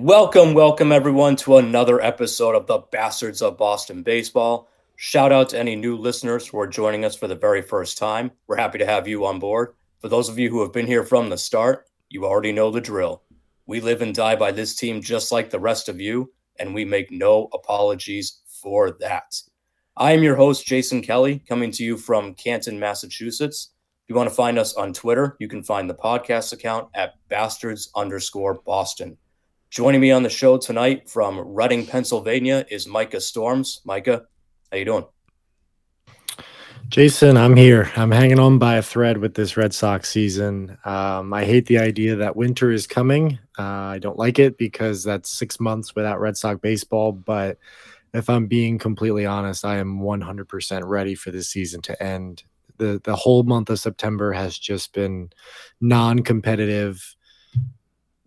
Welcome, welcome everyone to another episode of the Bastards of Boston Baseball. Shout out to any new listeners who are joining us for the very first time. We're happy to have you on board. For those of you who have been here from the start, you already know the drill. We live and die by this team just like the rest of you, and we make no apologies for that. I am your host, Jason Kelly, coming to you from Canton, Massachusetts. If you want to find us on Twitter, you can find the podcast account at bastards underscore Boston. Joining me on the show tonight from Reading, Pennsylvania is Micah Storms. Micah, how you doing? Jason, I'm here. I'm hanging on by a thread with this Red Sox season. Um, I hate the idea that winter is coming. Uh, I don't like it because that's six months without Red Sox baseball. But if I'm being completely honest, I am 100% ready for this season to end. The, the whole month of September has just been non competitive.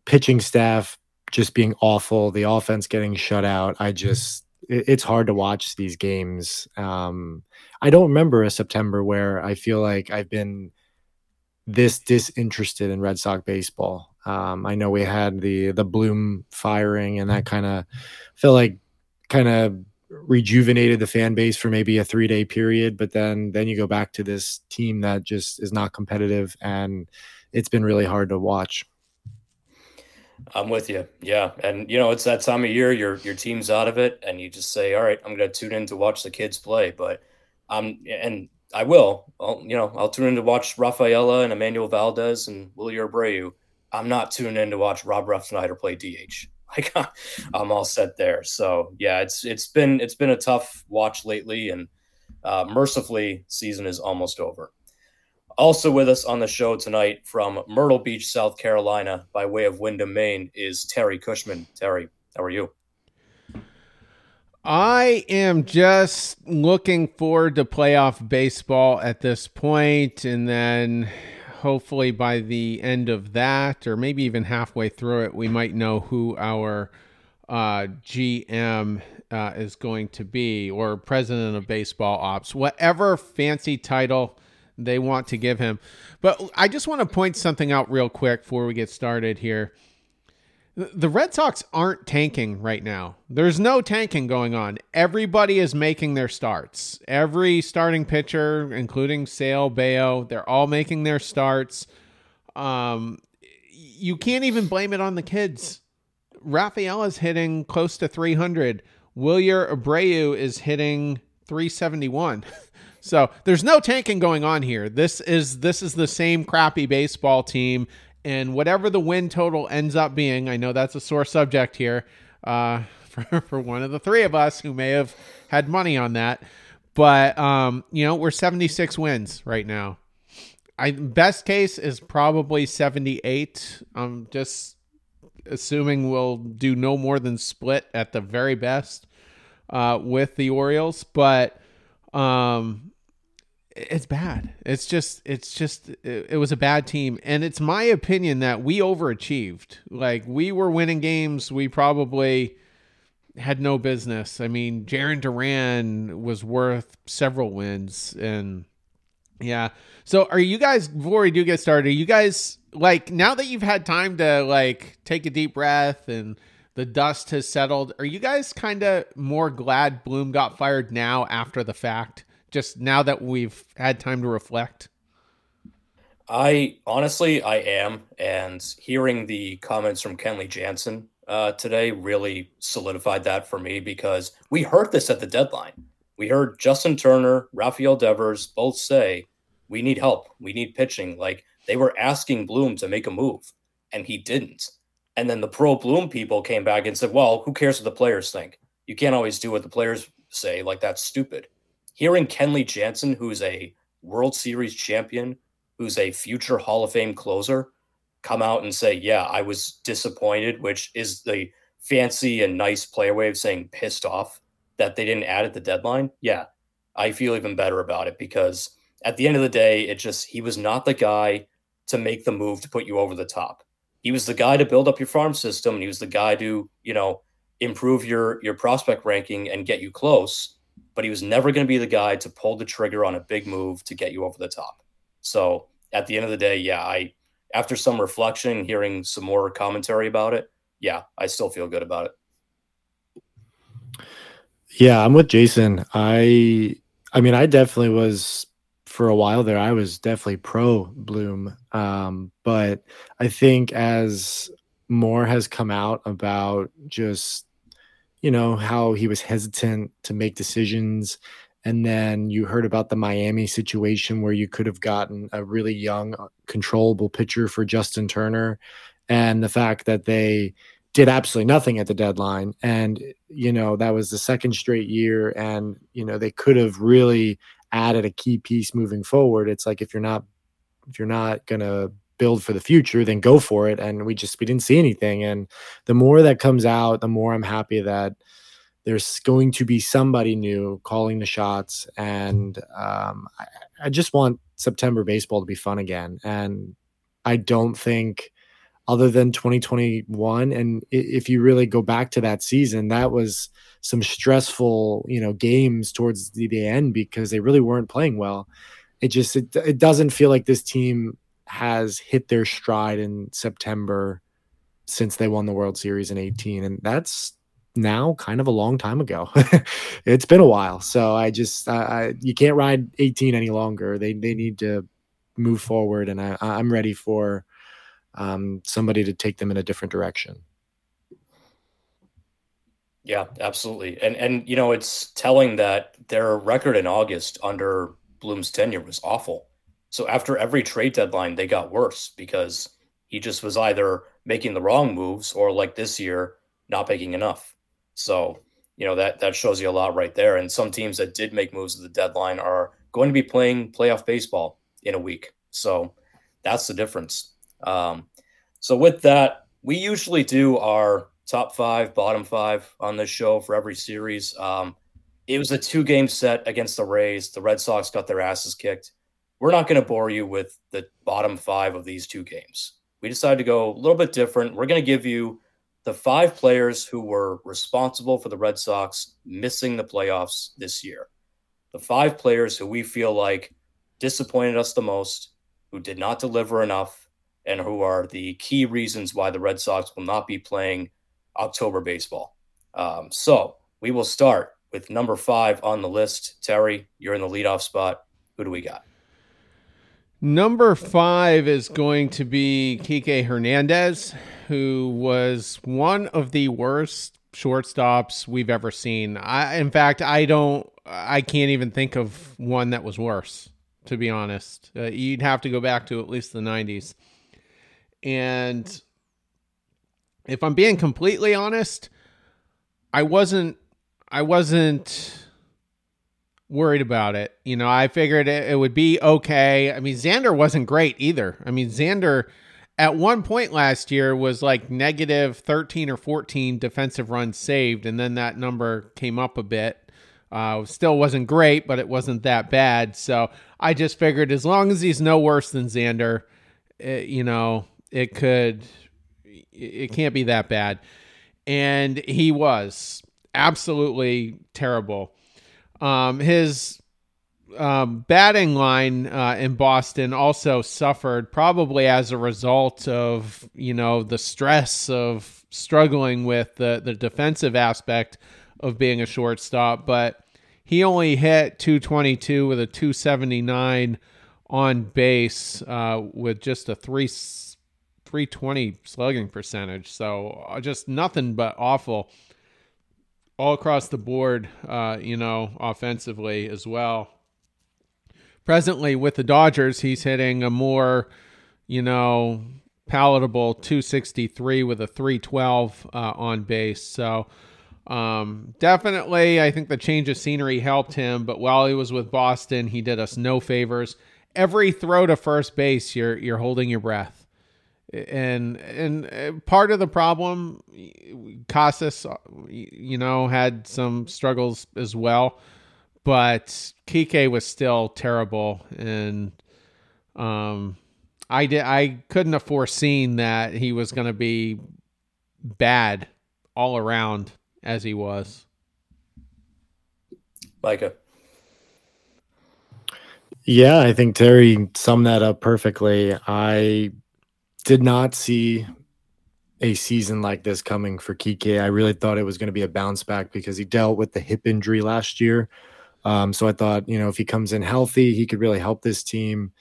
Pitching staff just being awful, the offense getting shut out. I just it, it's hard to watch these games. Um, I don't remember a September where I feel like I've been this disinterested in Red Sox baseball. Um, I know we had the the Bloom firing, and that kind of felt like kind of rejuvenated the fan base for maybe a three day period. But then then you go back to this team that just is not competitive, and it's been really hard to watch. I'm with you. Yeah. And you know, it's that time of year your your team's out of it and you just say, "All right, I'm going to tune in to watch the kids play." But I'm and I will. I'll, you know, I'll tune in to watch Rafaela and Enmanuel Valdez and Wilyer Abreu. I'm not tuning in to watch Rob Refsnyder play DH. Like I'm all set there. So yeah, it's it's been it's been a tough watch lately, and uh, mercifully, season is almost over. Also with us on the show tonight from Myrtle Beach, South Carolina, by way of Windham, Maine, is Terry Cushman. Terry, how are you? I am just looking forward to playoff baseball at this point, and then hopefully by the end of that, or maybe even halfway through it, we might know who our uh, GM uh, is going to be, or president of baseball ops, whatever fancy title they want to give him. But I just want to point something out real quick before we get started here. The Red Sox aren't tanking right now. There's no tanking going on. Everybody is making their starts. Every starting pitcher, including Sale, Bello, they're all making their starts. Um, you can't even blame it on the kids. Rafael is hitting close to 300. Wilyer Abreu is hitting 371. So there's no tanking going on here. This is this is the same crappy baseball team, and whatever the win total ends up being, I know that's a sore subject here uh, for for one of the three of us who may have had money on that. But um, you know, we're 76 wins right now. I best case is probably 78. I'm just assuming we'll do no more than split at the very best uh, with the Orioles, but um, it's bad. It's just it's just it, it, was a bad team and it's my opinion that we overachieved. Like we were winning games we probably had no business. I mean, Jarren Duran was worth several wins and yeah. So are you guys before we do get started, you guys like now that you've had time to like take a deep breath and the dust has settled, are you guys kind of more glad Bloom got fired now after the fact? Just now that we've had time to reflect? I honestly, I am, and hearing the comments from Kenley Jansen uh, today really solidified that for me because we heard this at the deadline. We heard Justin Turner, Rafael Devers both say, "We need help. We need pitching." Like they were asking Bloom to make a move, and he didn't. And then the pro Bloom people came back and said, "Well, who cares what the players think? You can't always do what the players say. Like that's stupid." Hearing Kenley Jansen, who's a World Series champion, who's a future Hall of Fame closer, come out and say, Yeah, I was disappointed, which is the fancy and nice player way of saying pissed off that they didn't add at the deadline. Yeah, I feel even better about it because at the end of the day, it just, he was not the guy to make the move to put you over the top. He was the guy to build up your farm system and he was the guy to, you know, improve your your prospect ranking and get you close but he was never going to be the guy to pull the trigger on a big move to get you over the top. So at the end of the day, yeah, I after some reflection, hearing some more commentary about it, yeah, I still feel good about it. Yeah, I'm with Jason. I I mean, I definitely was for a while there. I was definitely pro Bloom, um, but I think as more has come out about just you know how he was hesitant to make decisions. And then you heard about the Miami situation where you could have gotten a really young uh, controllable pitcher for Justin Turner and the fact that they did absolutely nothing at the deadline. And you know that was the second straight year and you know they could have really added a key piece moving forward. It's like if you're not if you're not going to build for the future then go for it. And we just we didn't see anything. And the more that comes out the more i'm happy that there's going to be somebody new calling the shots. And um, I, I just want september baseball to be fun again. And i don't think other than 2021 and if you really go back to that season that was some stressful you know games towards the, the end because they really weren't playing well. It just it, it doesn't feel like this team has hit their stride in september since they won the world series in 18 and that's now kind of a long time ago it's been a while so i just I, I, you can't ride 18 any longer they they need to move forward and i i'm ready for um, somebody to take them in a different direction. Yeah, absolutely. And and you know, it's telling that their record in August under Bloom's tenure was awful. So after every trade deadline, they got worse because he just was either making the wrong moves or like this year, not making enough. So, you know, that that shows you a lot right there. And some teams that did make moves at the deadline are going to be playing playoff baseball in a week. So that's the difference. Um, so with that, we usually do our top five, bottom five on this show for every series. Um, it was a two game set against the Rays. The Red Sox got their asses kicked. We're not going to bore you with the bottom five of these two games. We decided to go a little bit different. We're going to give you the five players who were responsible for the Red Sox missing the playoffs this year. The five players who we feel like disappointed us the most, who did not deliver enough, and who are the key reasons why the Red Sox will not be playing October baseball. Um, so we will start with number five on the list. Terry, you're in the leadoff spot. Who do we got? Number five is going to be Kike Hernandez, who was one of the worst shortstops we've ever seen. I, in fact, I don't, I can't even think of one that was worse. To be honest, uh, you'd have to go back to at least the '90s. And if I'm being completely honest, I wasn't I wasn't worried about it. You know, I figured it, it, would be okay. I mean, Xander wasn't great either. I mean, Xander at one point last year was like negative 13 or 14 defensive runs saved, and then that number came up a bit. Uh, still wasn't great, but it wasn't that bad. So I just figured as long as he's no worse than Xander, it, you know, it could it can't be that bad and he was absolutely terrible um, his um, batting line uh, in Boston also suffered, probably as a result of you know the stress of struggling with the the defensive aspect of being a shortstop. But he only hit 222 with a 279 on base uh, with just a three 320 slugging percentage. So uh, just nothing but awful all across the board, uh, you know, offensively as well. Presently with the Dodgers, he's hitting a more, you know, palatable 263 with a 312 uh, on base. So um, definitely, I think the change of scenery helped him. But while he was with Boston, he did us no favors. Every throw to first base, you're you're holding your breath and and uh, part of the problem Casas you know had some struggles as well but Kike was still terrible. And um I did I couldn't have foreseen that he was going to be bad all around as he was. Micah. Yeah, I think Terry summed that up perfectly. I did not see a season like this coming for Kike. I really thought it was going to be a bounce back because he dealt with the hip injury last year. Um, so I thought, you know, if he comes in healthy, he could really help this team.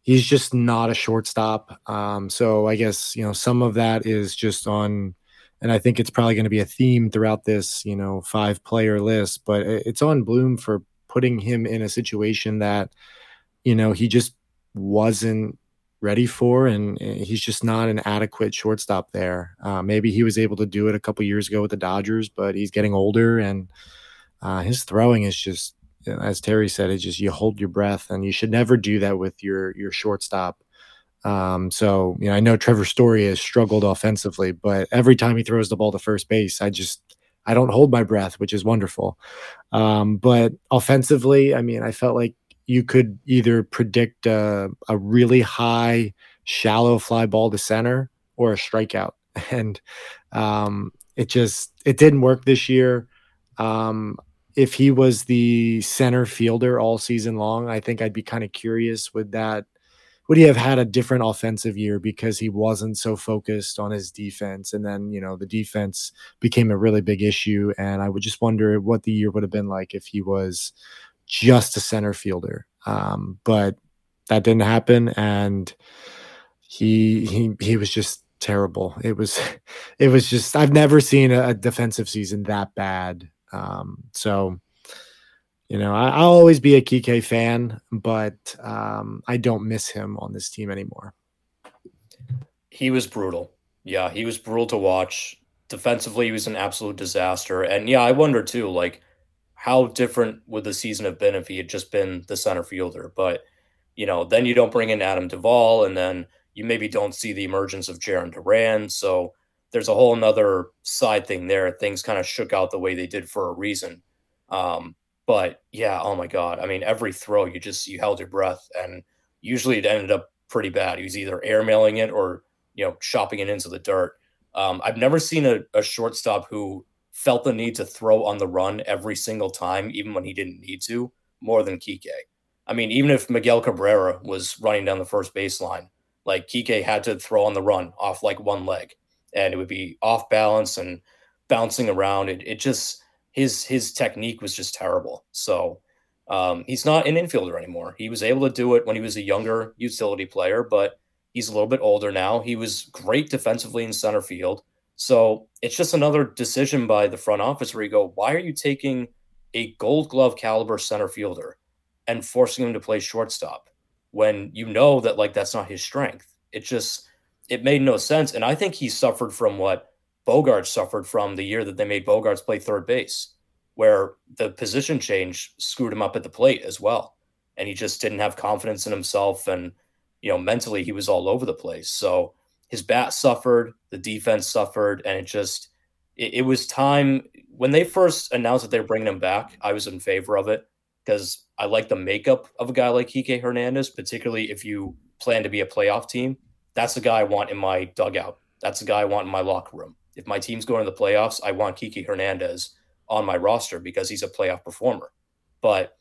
He's just not a shortstop. Um, so I guess, you know, some of that is just on, and I think it's probably going to be a theme throughout this, you know, five player list, but it's on Bloom for putting him in a situation that, you know, he just wasn't ready for, and he's just not an adequate shortstop there. Uh, maybe he was able to do it a couple years ago with the Dodgers, but he's getting older, and uh, his throwing is just, as Terry said, it's just you hold your breath, and you should never do that with your your shortstop. Um, so you know, I know Trevor Story has struggled offensively, but every time he throws the ball to first base, I just I don't hold my breath, which is wonderful. Um, but offensively, I mean, I felt like you could either predict a, a really high, shallow fly ball to center or a strikeout. And um, it just it didn't work this year. Um, if he was the center fielder all season long, I think I'd be kind of curious would that would he have had a different offensive year because he wasn't so focused on his defense and then you know the defense became a really big issue and I would just wonder what the year would have been like if he was just a center fielder. Um, but that didn't happen, and he he he was just terrible. It was it was just I've never seen a, a defensive season that bad. Um, so you know I, will always be a Kike fan, but um, I don't miss him on this team anymore. He was brutal. Yeah, he was brutal to watch. Defensively, he was an absolute disaster. And yeah, I wonder too, like how different would the season have been if he had just been the center fielder? But you know, then you don't bring in Adam Duvall, and then you maybe don't see the emergence of Jarren Duran. So there's a whole nother side thing there. Things kind of shook out the way they did for a reason. Um, but yeah, oh my god. I mean, every throw you just you held your breath, and usually it ended up pretty bad. He was either airmailing it or you know chopping it into the dirt. Um, I've never seen a, a shortstop who felt the need to throw on the run every single time, even when he didn't need to, more than Kike. I mean, even if Miguel Cabrera was running down the first baseline, like Kike had to throw on the run off like one leg, and it would be off balance and bouncing around. It, it just his his technique was just terrible. So um, he's not an infielder anymore. He was able to do it when he was a younger utility player, but he's a little bit older now. He was great defensively in center field. So it's just another decision by the front office where you go, why are you taking a gold glove caliber center fielder and forcing him to play shortstop when you know that like that's not his strength? It just it made no sense. And I think he suffered from what Bogart suffered from the year that they made Bogaerts play third base, where the position change screwed him up at the plate as well. And he just didn't have confidence in himself. And, you know, mentally he was all over the place. So his bat suffered, the defense suffered, and it just it, it was time when they first announced that they were bringing him back. I was in favor of it because I like the makeup of a guy like Kike Hernandez, particularly if you plan to be a playoff team. That's the guy I want in my dugout. That's the guy I want in my locker room. If my team's going to the playoffs, I want Kike Hernandez on my roster because he's a playoff performer. But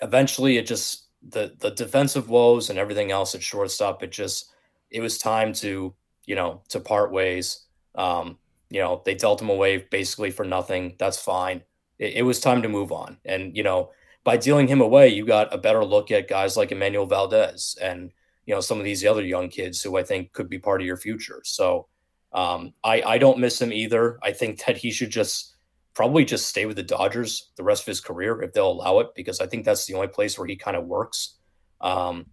eventually, it just the the defensive woes and everything else at shortstop, it just it was time to you know to part ways. Um, you know they dealt him away basically for nothing. That's fine. It, it, was time to move on, and you know by dealing him away, you got a better look at guys like Enmanuel Valdez and you know some of these other young kids who I think could be part of your future. So um, I I don't miss him either. I think that he should just probably just stay with the Dodgers the rest of his career if they'll allow it, because I think that's the only place where he kind of works. Um,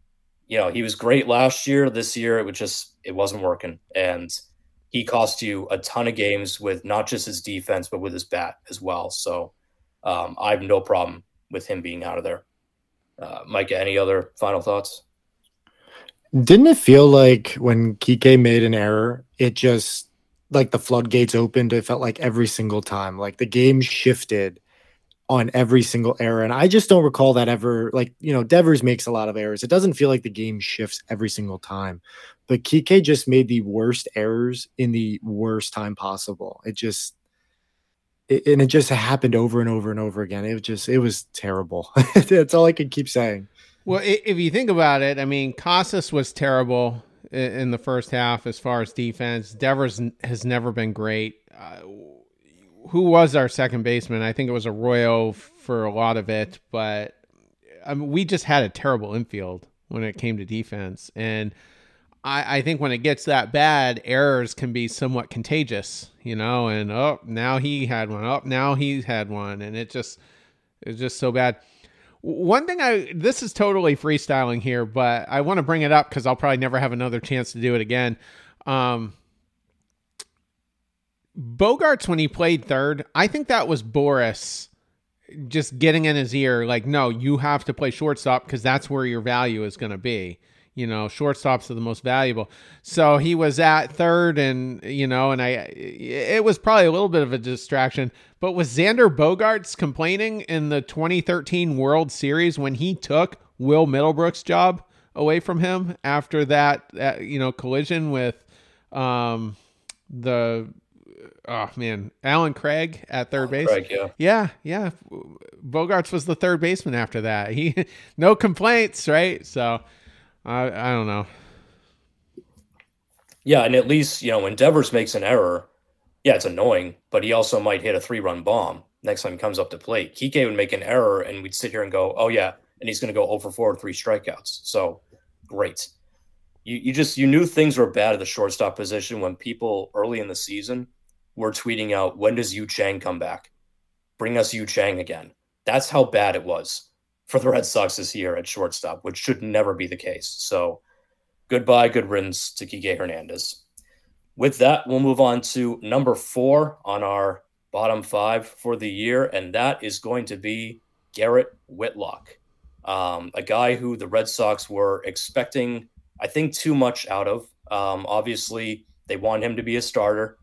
you know, he was great last year. This year, it was just it wasn't working, and he cost you a ton of games with not just his defense but with his bat as well. So um, I have no problem with him being out of there. Uh, Mike, any other final thoughts? Didn't it feel like when Kike made an error, it just like the floodgates opened? It felt like every single time, like the game shifted on every single error. And I just don't recall that ever. Like, you know, Devers makes a lot of errors. It doesn't feel like the game shifts every single time. But Kike just made the worst errors in the worst time possible. It just, it, and it just happened over and over and over again. It was just, it was terrible. That's all I can keep saying. Well, if you think about it, I mean, Casas was terrible in the first half as far as defense. Devers has never been great. Uh, who was our second baseman? I think it was Arroyo for a lot of it, but I mean, we just had a terrible infield when it came to defense. And I, I think when it gets that bad, errors can be somewhat contagious, you know, and oh, now he had one. Oh, now he had one. And it just, it's just so bad. One thing I, this is totally freestyling here, but I want to bring it up because I'll probably never have another chance to do it again. Um, Bogaerts, when he played third, I think that was Boras just getting in his ear, like, no, you have to play shortstop because that's where your value is going to be. You know, shortstops are the most valuable. So he was at third, and you know, and I, it was probably a little bit of a distraction. But was Xander Bogaerts complaining in the 2013 World Series when he took Will Middlebrooks' job away from him after that, that you know, collision with um, the oh man, Allen Craig at third base. Craig, yeah. yeah, yeah. Bogaerts was the third baseman after that. He no complaints, right? So I I don't know. Yeah, and at least you know when Devers makes an error, yeah, it's annoying, but he also might hit a three-run bomb next time he comes up to plate. Kike would make an error, and we'd sit here and go, "Oh yeah," and he's going to go oh over 4 or three strikeouts. So great. You, you just you knew things were bad at the shortstop position when people early in the season were tweeting out, when does Yu Chang come back? Bring us Yu Chang again. That's how bad it was for the Red Sox this year at shortstop, which should never be the case. So goodbye, good riddance to Kike Hernandez. With that, we'll move on to number four on our bottom five for the year, and that is going to be Garrett Whitlock, um, a guy who the Red Sox were expecting, I think, too much out of. Um, obviously, they want him to be a starter.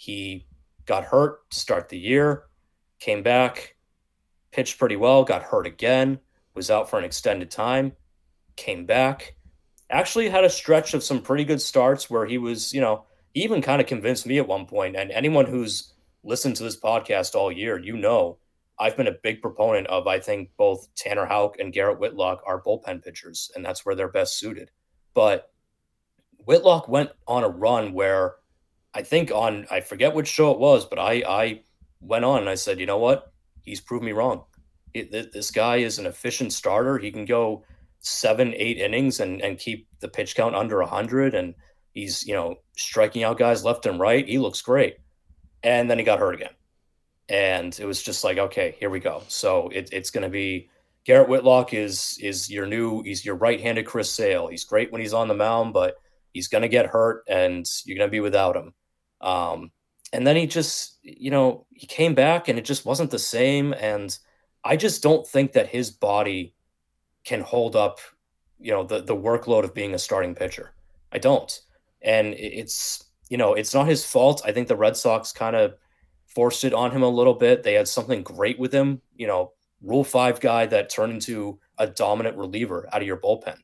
He got hurt start the year, came back, pitched pretty well, got hurt again, was out for an extended time, came back, actually had a stretch of some pretty good starts where he was, you know, even kind of convinced me at one point. And anyone who's listened to this podcast all year, you know, I've been a big proponent of, I think both Tanner Houck and Garrett Whitlock are bullpen pitchers, and that's where they're best suited. But Whitlock went on a run where I think on I forget which show it was, but I I went on and I said, you know what, he's proved me wrong. It, this guy is an efficient starter. He can go seven, eight innings and and keep the pitch count under hundred, and he's you know striking out guys left and right. He looks great, and then he got hurt again, and it was just like, okay, here we go. So it, it's going to be. Garrett Whitlock is is your new he's your right-handed Chris Sale. He's great when he's on the mound, but he's going to get hurt and you're going to be without him. Um, and then he just, you know, he came back and it just wasn't the same. And I just don't think that his body can hold up, you know, the the workload of being a starting pitcher. I don't. And it's, you know, it's not his fault. I think the Red Sox kind of forced it on him a little bit. They had something great with him, you know, rule five guy that turned into a dominant reliever out of your bullpen.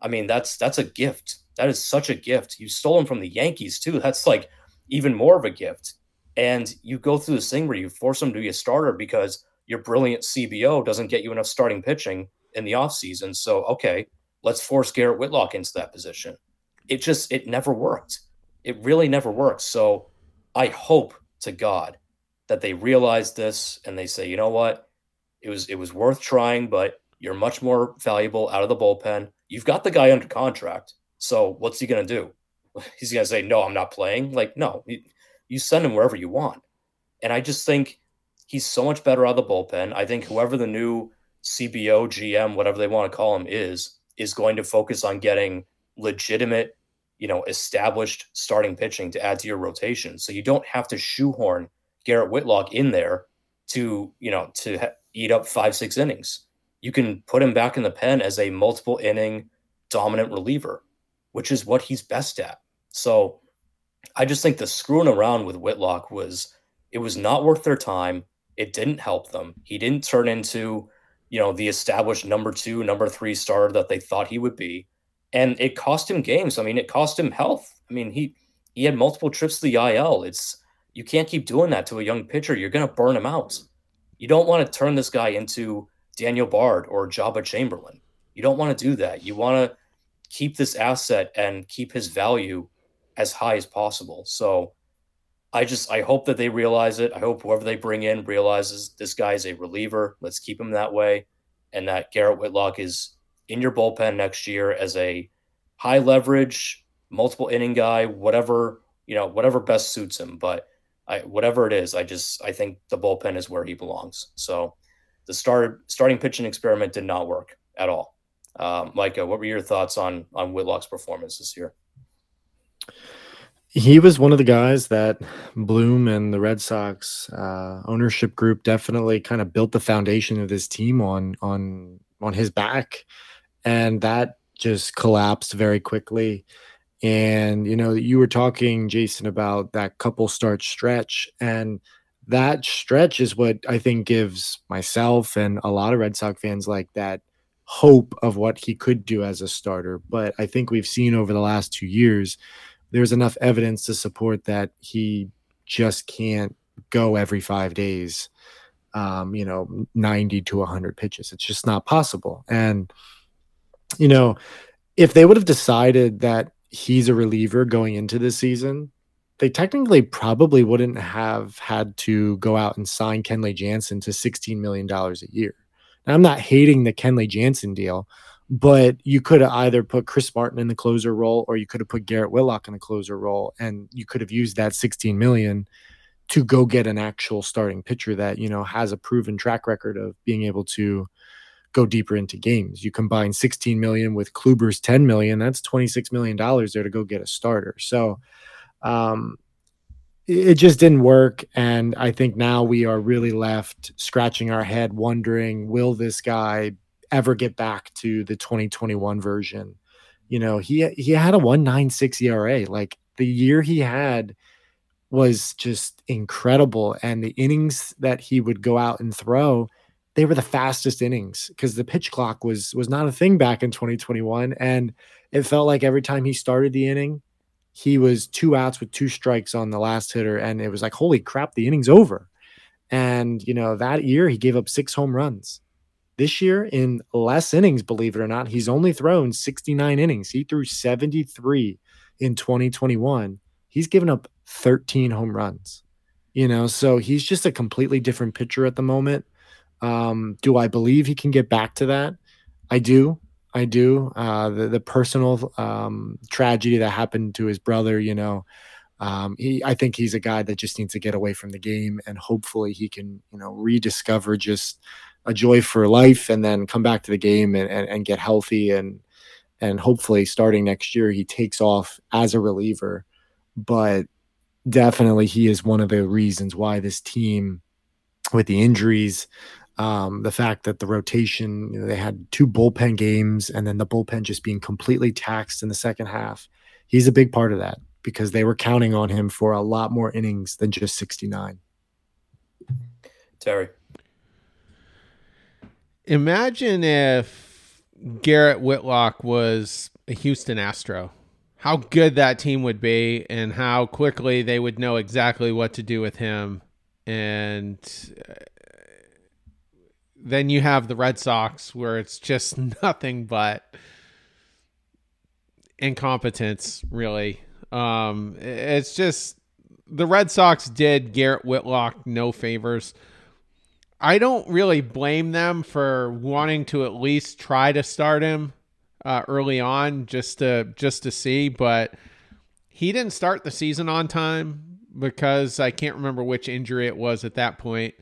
I mean, that's that's a gift. That is such a gift. You stole him from the Yankees too. That's like even more of a gift. And you go through this thing where you force them to be a starter because your brilliant CBO doesn't get you enough starting pitching in the offseason. So, okay, let's force Garrett Whitlock into that position. It just, it never worked. It really never worked. So I hope to God that they realize this and they say, you know what? It was, it was worth trying, but you're much more valuable out of the bullpen. You've got the guy under contract. So what's he going to do? he's going to say, no, I'm not playing. Like, no, you send him wherever you want. And I just think he's so much better out of the bullpen. I think whoever the new CBO, GM, whatever they want to call him is, is going to focus on getting legitimate, you know, established starting pitching to add to your rotation. So you don't have to shoehorn Garrett Whitlock in there to, you know, to eat up five, six innings. You can put him back in the pen as a multiple inning dominant reliever, which is what he's best at. So I just think the screwing around with Whitlock was it was not worth their time. It didn't help them. He didn't turn into, you know, the established number two, number three starter that they thought he would be. And it cost him games. I mean, it cost him health. I mean, he he had multiple trips to the IL. It's you can't keep doing that to a young pitcher. You're gonna burn him out. You don't want to turn this guy into Daniel Bard or Joba Chamberlain. You don't want to do that. You want to keep this asset and keep his value as high as possible. So I just I hope that they realize it. I hope whoever they bring in realizes this guy is a reliever. Let's keep him that way, and that Garrett Whitlock is in your bullpen next year as a high leverage, multiple inning guy, whatever you know, whatever best suits him. But I, whatever it is, I just I think the bullpen is where he belongs. So the start starting pitching experiment did not work at all. Um, Micah, what were your thoughts on on Whitlock's performance this year? He was one of the guys that Bloom and the Red Sox uh, ownership group definitely kind of built the foundation of this team on on on his back, and that just collapsed very quickly. And, you know, you were talking, Jason, about that couple start stretch. And that stretch is what I think gives myself and a lot of Red Sox fans like that hope of what he could do as a starter. But I think we've seen over the last two years, there's enough evidence to support that he just can't go every five days, um, you know, 90 to 100 pitches. It's just not possible. And, you know, if they would have decided that he's a reliever going into this season, they technically probably wouldn't have had to go out and sign Kenley Jansen to $16 million a year. Now, I'm not hating the Kenley Jansen deal, but you could have either put Chris Martin in the closer role or you could have put Garrett Whitlock in the closer role, and you could have used that 16 million to go get an actual starting pitcher that you know has a proven track record of being able to go deeper into games. You combine 16 million with Kluber's 10 million, that's 26 million dollars there to go get a starter. So um it just didn't work and I think now we are really left scratching our head wondering will this guy ever get back to the 2021 version? You know, he he had a 196 ERA. Like the year he had was just incredible and the innings that he would go out and throw they were the fastest innings because the pitch clock was was not a thing back in 2021 and it felt like every time he started the inning he was two outs with two strikes on the last hitter and it was like holy crap the inning's over. And you know that year he gave up six home runs. This year in less innings believe it or not he's only thrown 69 innings. He threw 73 in 2021 he's given up 13 home runs you know so he's just a completely different pitcher at the moment. Um, do I believe he can get back to that? I do. I do. Uh, the the personal um, tragedy that happened to his brother, you know, um, he I think he's a guy that just needs to get away from the game, and hopefully he can, you know, rediscover just a joy for life, and then come back to the game and, and, and get healthy, and and hopefully starting next year he takes off as a reliever. But definitely, he is one of the reasons why this team, with the injuries, um, the fact that the rotation, you know, they had two bullpen games and then the bullpen just being completely taxed in the second half. He's a big part of that because they were counting on him for a lot more innings than just 69. Terry. Imagine if Garrett Whitlock was a Houston Astro. How good that team would be and how quickly they would know exactly what to do with him. And uh, then you have the Red Sox where it's just nothing but incompetence, really. Um, it's just the Red Sox did Garrett Whitlock no favors. I don't really blame them for wanting to at least try to start him uh, early on just to just to see, but he didn't start the season on time because I can't remember which injury it was at that point.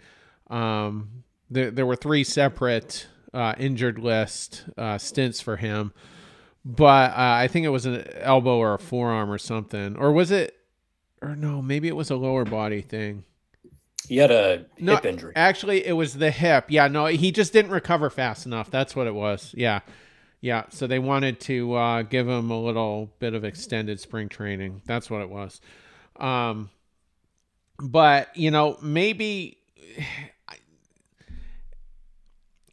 Um, there, there were three separate uh, injured list uh, stints for him, but uh, I think it was an elbow or a forearm or something, or was it? Or no, maybe it was a lower body thing. He had a no, hip injury. Actually, it was the hip. Yeah, no, he just didn't recover fast enough. That's what it was. Yeah. Yeah, so they wanted to uh, give him a little bit of extended spring training. That's what it was. Um, but you know, maybe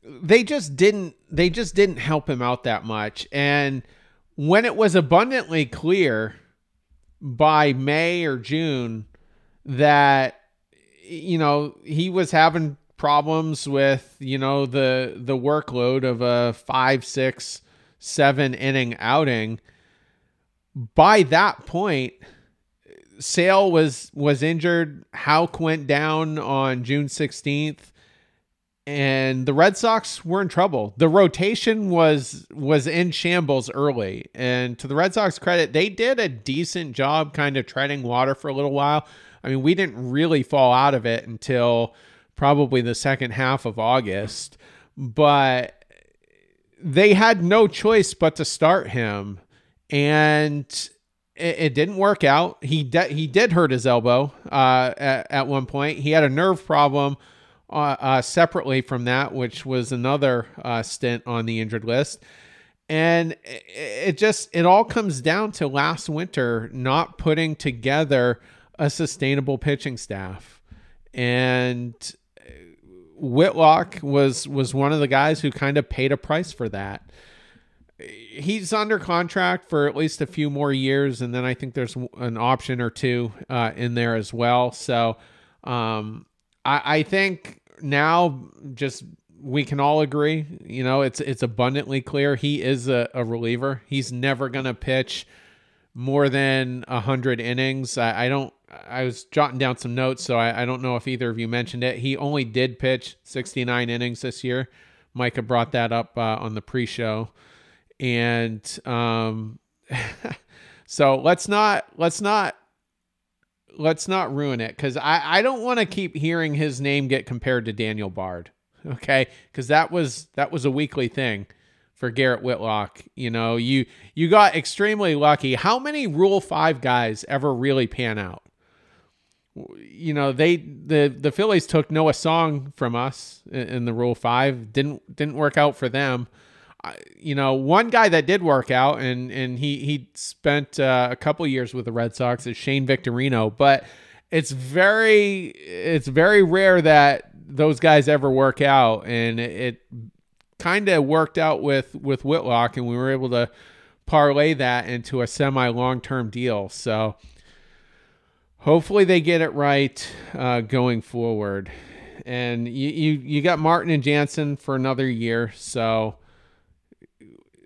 they just didn't they just didn't help him out that much and when it was abundantly clear by May or June that you know he was having problems with you know the the workload of a five six seven inning outing. By that point, Sale was was injured. Houck went down on June 16th and the Red Sox were in trouble. The rotation was was in shambles early, and to the Red Sox credit, they did a decent job kind of treading water for a little while. I mean, we didn't really fall out of it until probably the second half of August, but they had no choice but to start him, and it, it didn't work out. He de- he did hurt his elbow uh, at, at one point. He had a nerve problem uh, uh, separately from that, which was another uh, stint on the injured list. And it, just it all comes down to last winter not putting together a sustainable pitching staff, and Whitlock was was one of the guys who kind of paid a price for that. He's under contract for at least a few more years, and then I think there's an option or two uh, in there as well. So um, I, I think now just we can all agree, you know, it's it's abundantly clear he is a, a reliever. He's never gonna pitch more than hundred innings. I, I, don't. I was jotting down some notes, so I, I, don't know if either of you mentioned it. He only did pitch 69 innings this year. Micah brought that up uh, on the pre-show, and um, so let's not let's not let's not ruin it because I, I don't want to keep hearing his name get compared to Daniel Bard. Okay, because that was that was a weekly thing for Garrett Whitlock. You know, you you got extremely lucky. How many Rule Five guys ever really pan out? You know, they the the Phillies took Noah Song from us in, in the Rule Five. Didn't didn't work out for them you know, one guy that did work out and and he he spent uh, a couple years with the Red Sox is Shane Victorino, but it's very it's very rare that those guys ever work out, and it, it kind of worked out with with Whitlock, and we were able to parlay that into a semi long term deal. So hopefully they get it right uh, going forward. And you, you you got Martin and Jansen for another year, so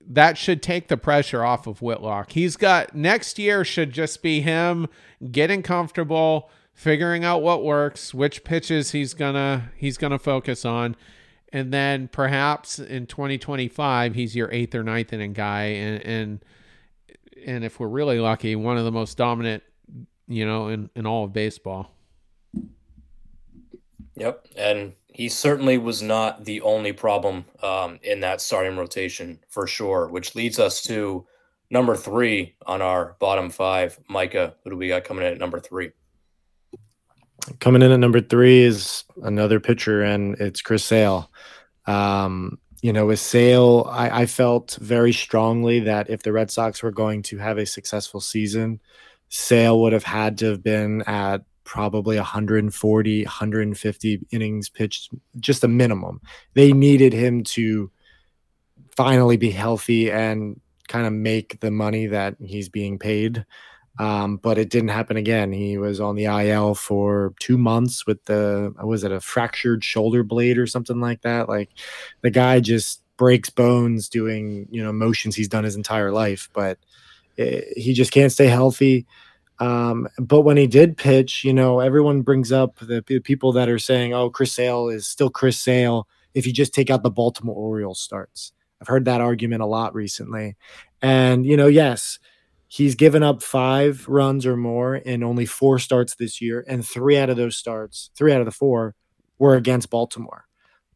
that should take the pressure off of Whitlock. He's got next year should just be him getting comfortable, figuring out what works, which pitches he's gonna he's gonna focus on, and then perhaps in 2025 he's your eighth or ninth inning guy, and and and if we're really lucky, one of the most dominant, you know, in in all of baseball. Yep, and he certainly was not the only problem um, in that starting rotation for sure, which leads us to number three on our bottom five. Micah, who do we got coming in at number three? Coming in at number three is another pitcher, and it's Chris Sale. Um, you know, with Sale, I, I felt very strongly that if the Red Sox were going to have a successful season, Sale would have had to have been at probably 140, 150 innings pitched, just a minimum. They needed him to finally be healthy and kind of make the money that he's being paid. Um, but it didn't happen again. He was on the IL for two months with the was it a fractured shoulder blade or something like that. Like the guy just breaks bones doing you know motions he's done his entire life, but it, eh, he just can't stay healthy. Um, but when he did pitch, you know, everyone brings up the, people that are saying, "Oh, Chris Sale is still Chris Sale." If you just take out the Baltimore Orioles starts, I've heard that argument a lot recently. And you know, yes, he's given up five runs or more in only four starts this year, and three out of those starts, three out of the four, were against Baltimore.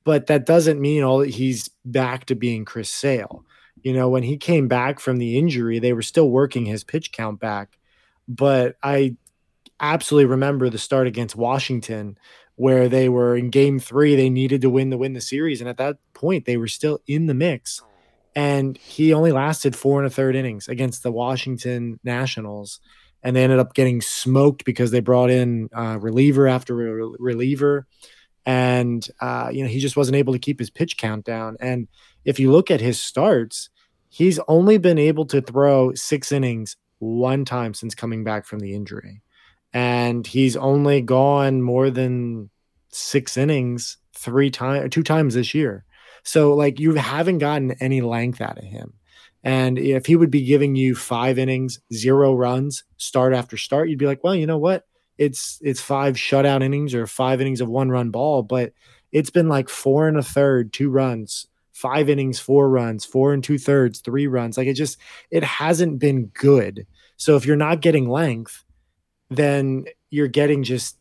But that doesn't mean all that he's back to being Chris Sale. You know, when he came back from the injury, they were still working his pitch count back but I absolutely remember the start against Washington where they were in game three, they needed to win to win the series. And at that point, they were still in the mix. And he only lasted four and a third innings against the Washington Nationals. And they ended up getting smoked because they brought in uh, reliever after re- reliever. And, uh, you know, he just wasn't able to keep his pitch count down. And if you look at his starts, he's only been able to throw six innings one time since coming back from the injury. And he's only gone more than six innings three times, two times this year. So, like, you haven't gotten any length out of him. And if he would be giving you five innings, zero runs, start after start, you'd be like, well, you know what? It's it's five shutout innings or five innings of one run ball, but it's been like four and a third, two runs, five innings, four runs, four and two thirds, three runs. Like it just it hasn't been good. So if you're not getting length, then you're getting just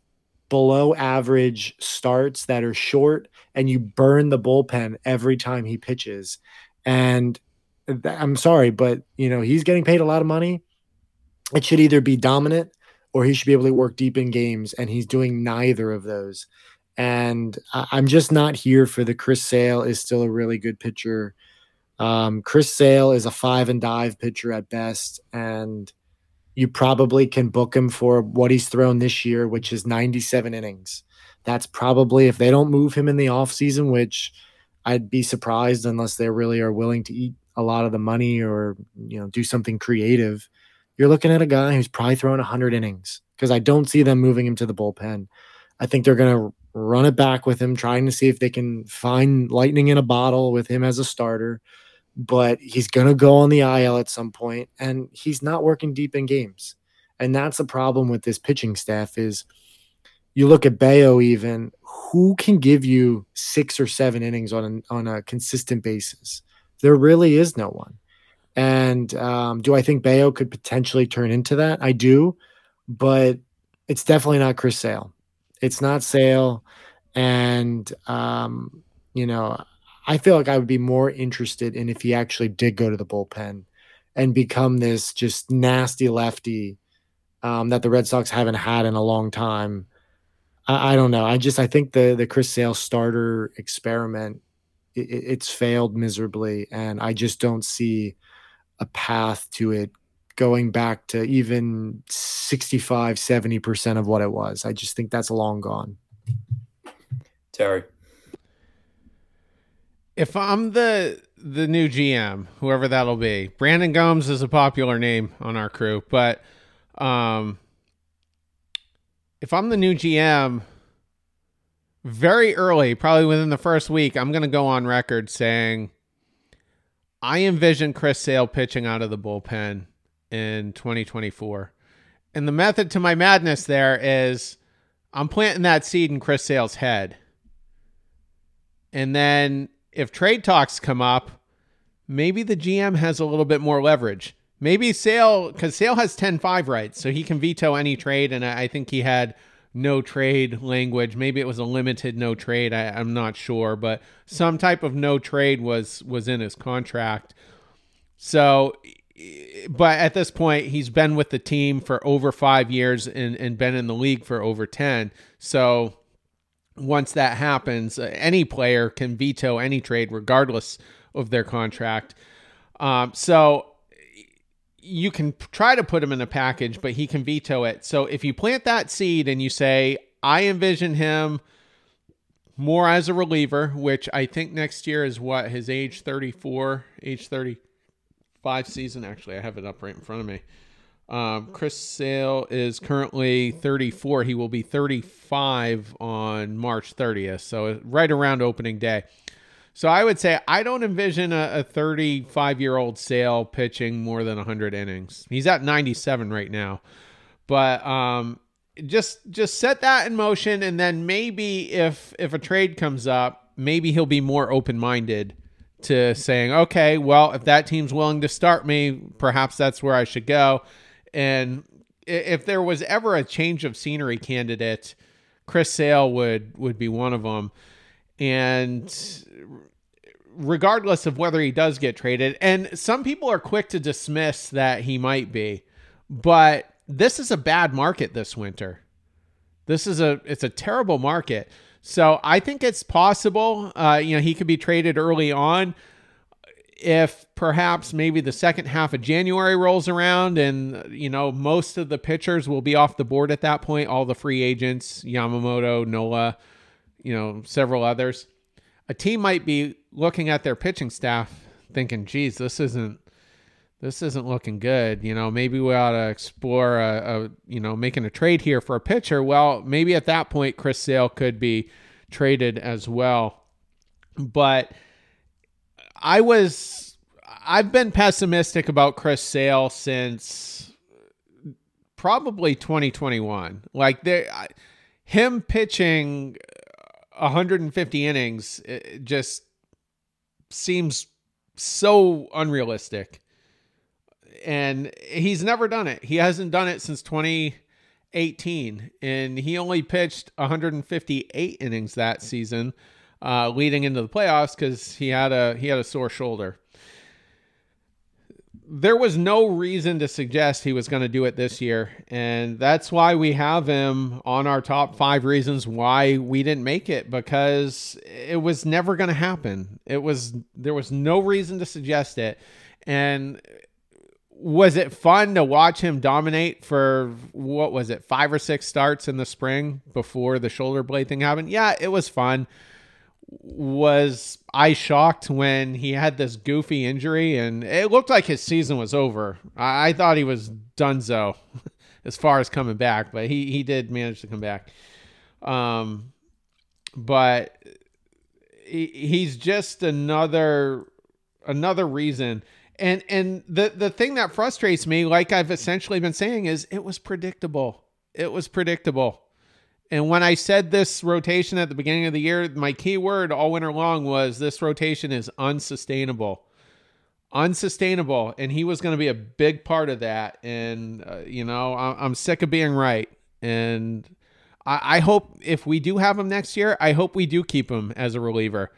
below average starts that are short and you burn the bullpen every time he pitches. And I'm sorry, but you know, he's getting paid a lot of money. It should either be dominant or he should be able to work deep in games and he's doing neither of those. And I'm just not here for the Chris Sale is still a really good pitcher. Um, Chris Sale is a five and dive pitcher at best, and you probably can book him for what he's thrown this year, which is 97 innings. That's probably if they don't move him in the offseason, which I'd be surprised unless they really are willing to eat a lot of the money or you know do something creative. You're looking at a guy who's probably thrown 100 innings because I don't see them moving him to the bullpen. I think they're going to run it back with him, trying to see if they can find lightning in a bottle with him as a starter but he's going to go on the IL at some point and he's not working deep in games. And that's the problem with this pitching staff is you look at Bello even who can give you 6 or 7 innings on on a consistent basis. There really is no one. And um, do I think Bello could potentially turn into that? I do, but it's definitely not Chris Sale. It's not Sale. And, um, you know, I feel like I would be more interested in if he actually did go to the bullpen and become this just nasty lefty um, that the Red Sox haven't had in a long time. I, I, don't know. I just I think the the Chris Sale starter experiment it, it's failed miserably, and I just don't see a path to it going back to even 65 70% of what it was. I just think that's long gone. Terry. If I'm the the new GM, whoever that'll be, Brandon Gomes is a popular name on our crew, but um, if I'm the new GM, very early, probably within the first week, I'm going to go on record saying I envision Chris Sale pitching out of the bullpen in 2024. And the method to my madness there is I'm planting that seed in Chris Sale's head. And then if trade talks come up, maybe the GM has a little bit more leverage. Maybe Sale, because Sale has 10 5 rights, so he can veto any trade. And I think he had no trade language. Maybe it was a limited no trade. I, am not sure, but some type of no trade was was in his contract. So, but at this point, he's been with the team for over five years and, and been in the league for over 10. So once that happens, uh, any player can veto any trade regardless of their contract. Um, so you can try to put him in a package, but he can veto it. So if you plant that seed and you say, I envision him more as a reliever, which I think next year is what his age 34, age 35 season. Actually, I have it up right in front of me. Um, Chris Sale is currently 34. He will be 35 on March 30th, so right around opening day. So I would say I don't envision a 35 year old Sale pitching more than 100 innings. He's at 97 right now, but um, just just set that in motion, and then maybe if if a trade comes up, maybe he'll be more open minded to saying, okay, well, if that team's willing to start me, perhaps that's where I should go and if there was ever a change of scenery candidate, Chris Sale would would be one of them. And regardless of whether he does get traded, and some people are quick to dismiss that he might be, but this is a bad market this winter. This is a it's a terrible market. So I think it's possible. Uh, you know, he could be traded early on if perhaps maybe the second half of January rolls around and you know most of the pitchers will be off the board at that point, all the free agents, Yamamoto, Nola, you know, several others. A team might be looking at their pitching staff thinking, "Geez, this isn't this isn't looking good. You know, maybe we ought to explore a, a, you know making a trade here for a pitcher. Well, maybe at that point Chris Sale could be traded as well. But I was I've been pessimistic about Chris Sale since probably 2021. Like there, him pitching 150 innings just seems so unrealistic. And he's never done it. He hasn't done it since 2018, and he only pitched 158 innings that season, uh, leading into the playoffs because he had a he had a sore shoulder there was no reason to suggest he was going to do it this year. And that's why we have him on our top five reasons why we didn't make it because it was never going to happen. It was, there was no reason to suggest it. And was it fun to watch him dominate for what was it, five or six starts in the spring before the shoulder blade thing happened? Yeah, it was fun was I shocked when he had this goofy injury and it looked like his season was over. I, I thought he was donezo as far as coming back, but he, he did manage to come back. Um, but he, he's just another another reason. And and the the thing that frustrates me, like I've essentially been saying, is it was predictable. It was predictable. And when I said this rotation at the beginning of the year, my key word all winter long was this rotation is unsustainable. Unsustainable. And he was going to be a big part of that. And, uh, you know, I- am sick of being right. And I-, I hope if we do have him next year, I hope we do keep him as a reliever.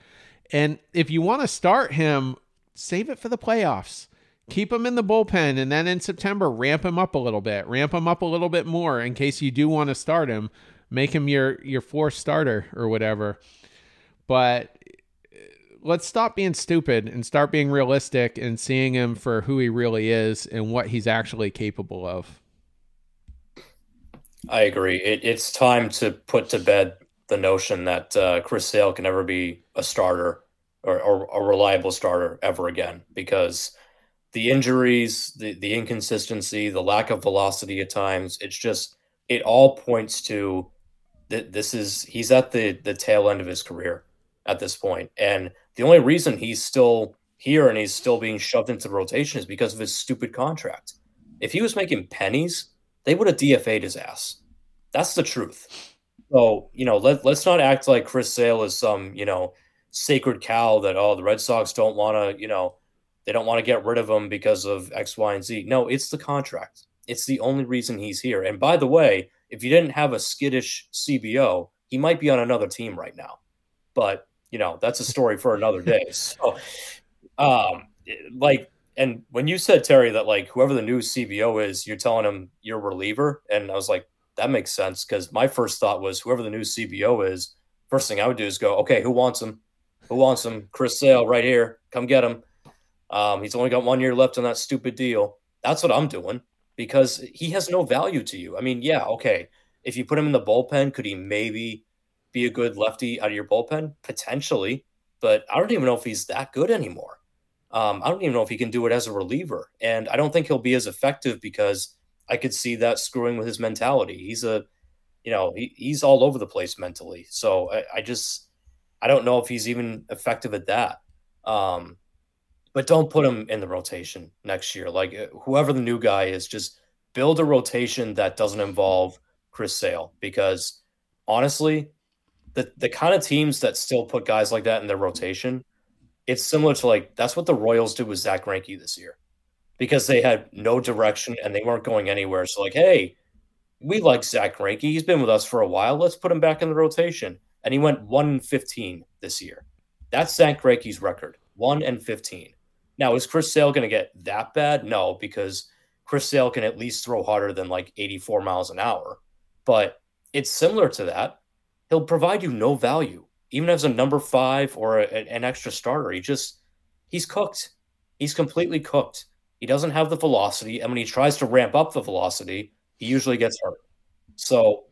And if you want to start him, save it for the playoffs. Keep him in the bullpen. And then in September, ramp him up a little bit, ramp him up a little bit more in case you do want to start him make him your your fourth starter or whatever. But let's stop being stupid and start being realistic and seeing him for who he really is and what he's actually capable of. I agree. It, it's time to put to bed the notion that uh, Chris Sale can ever be a starter or, or, a reliable starter ever again because the injuries, the, the inconsistency, the lack of velocity at times, it's just, it all points to that this is he's at the the tail end of his career at this point, and the only reason he's still here and he's still being shoved into the rotation is because of his stupid contract. If he was making pennies, they would have DFA'd his ass. That's the truth. So you know, let let's not act like Chris Sale is some you know sacred cow that oh the Red Sox don't want to you know they don't want to get rid of him because of X, Y, and Z. No, it's the contract. It's the only reason he's here. And by the way, if you didn't have a skittish CBO, he might be on another team right now. But you know, that's a story for another day. So, um, like, and when you said Terry that like whoever the new CBO is, you're telling him you're a reliever, and I was like, that makes sense because my first thought was whoever the new CBO is, first thing I would do is go, okay, who wants him? Who wants him? Chris Sale, right here, come get him. Um, he's only got one year left on that stupid deal. That's what I'm doing because he has no value to you. I mean, yeah, okay. If you put him in the bullpen, could he maybe be a good lefty out of your bullpen? Potentially, but I don't even know if he's that good anymore. Um, I don't even know if he can do it as a reliever. And I don't think he'll be as effective because I could see that screwing with his mentality. He's a, you know, he, he's all over the place mentally. So I, I just, I don't know if he's even effective at that. Um, but don't put him in the rotation next year. Like uh, whoever the new guy is, just build a rotation that doesn't involve Chris Sale because honestly, the the kind of teams that still put guys like that in their rotation, it's similar to like that's what the Royals did with Zack Greinke this year because they had no direction and they weren't going anywhere. So like, hey, we like Zack Greinke. He's been with us for a while. Let's put him back in the rotation. And he went one and fifteen this year. That's Zack Greinke's record, one and fifteen. Now, is Chris Sale going to get that bad? No, because Chris Sale can at least throw harder than like 84 miles an hour. But it's similar to that. He'll provide you no value, even as a number five or a, an extra starter. He just, he's cooked. He's completely cooked. He doesn't have the velocity. And when he tries to ramp up the velocity, he usually gets hurt. So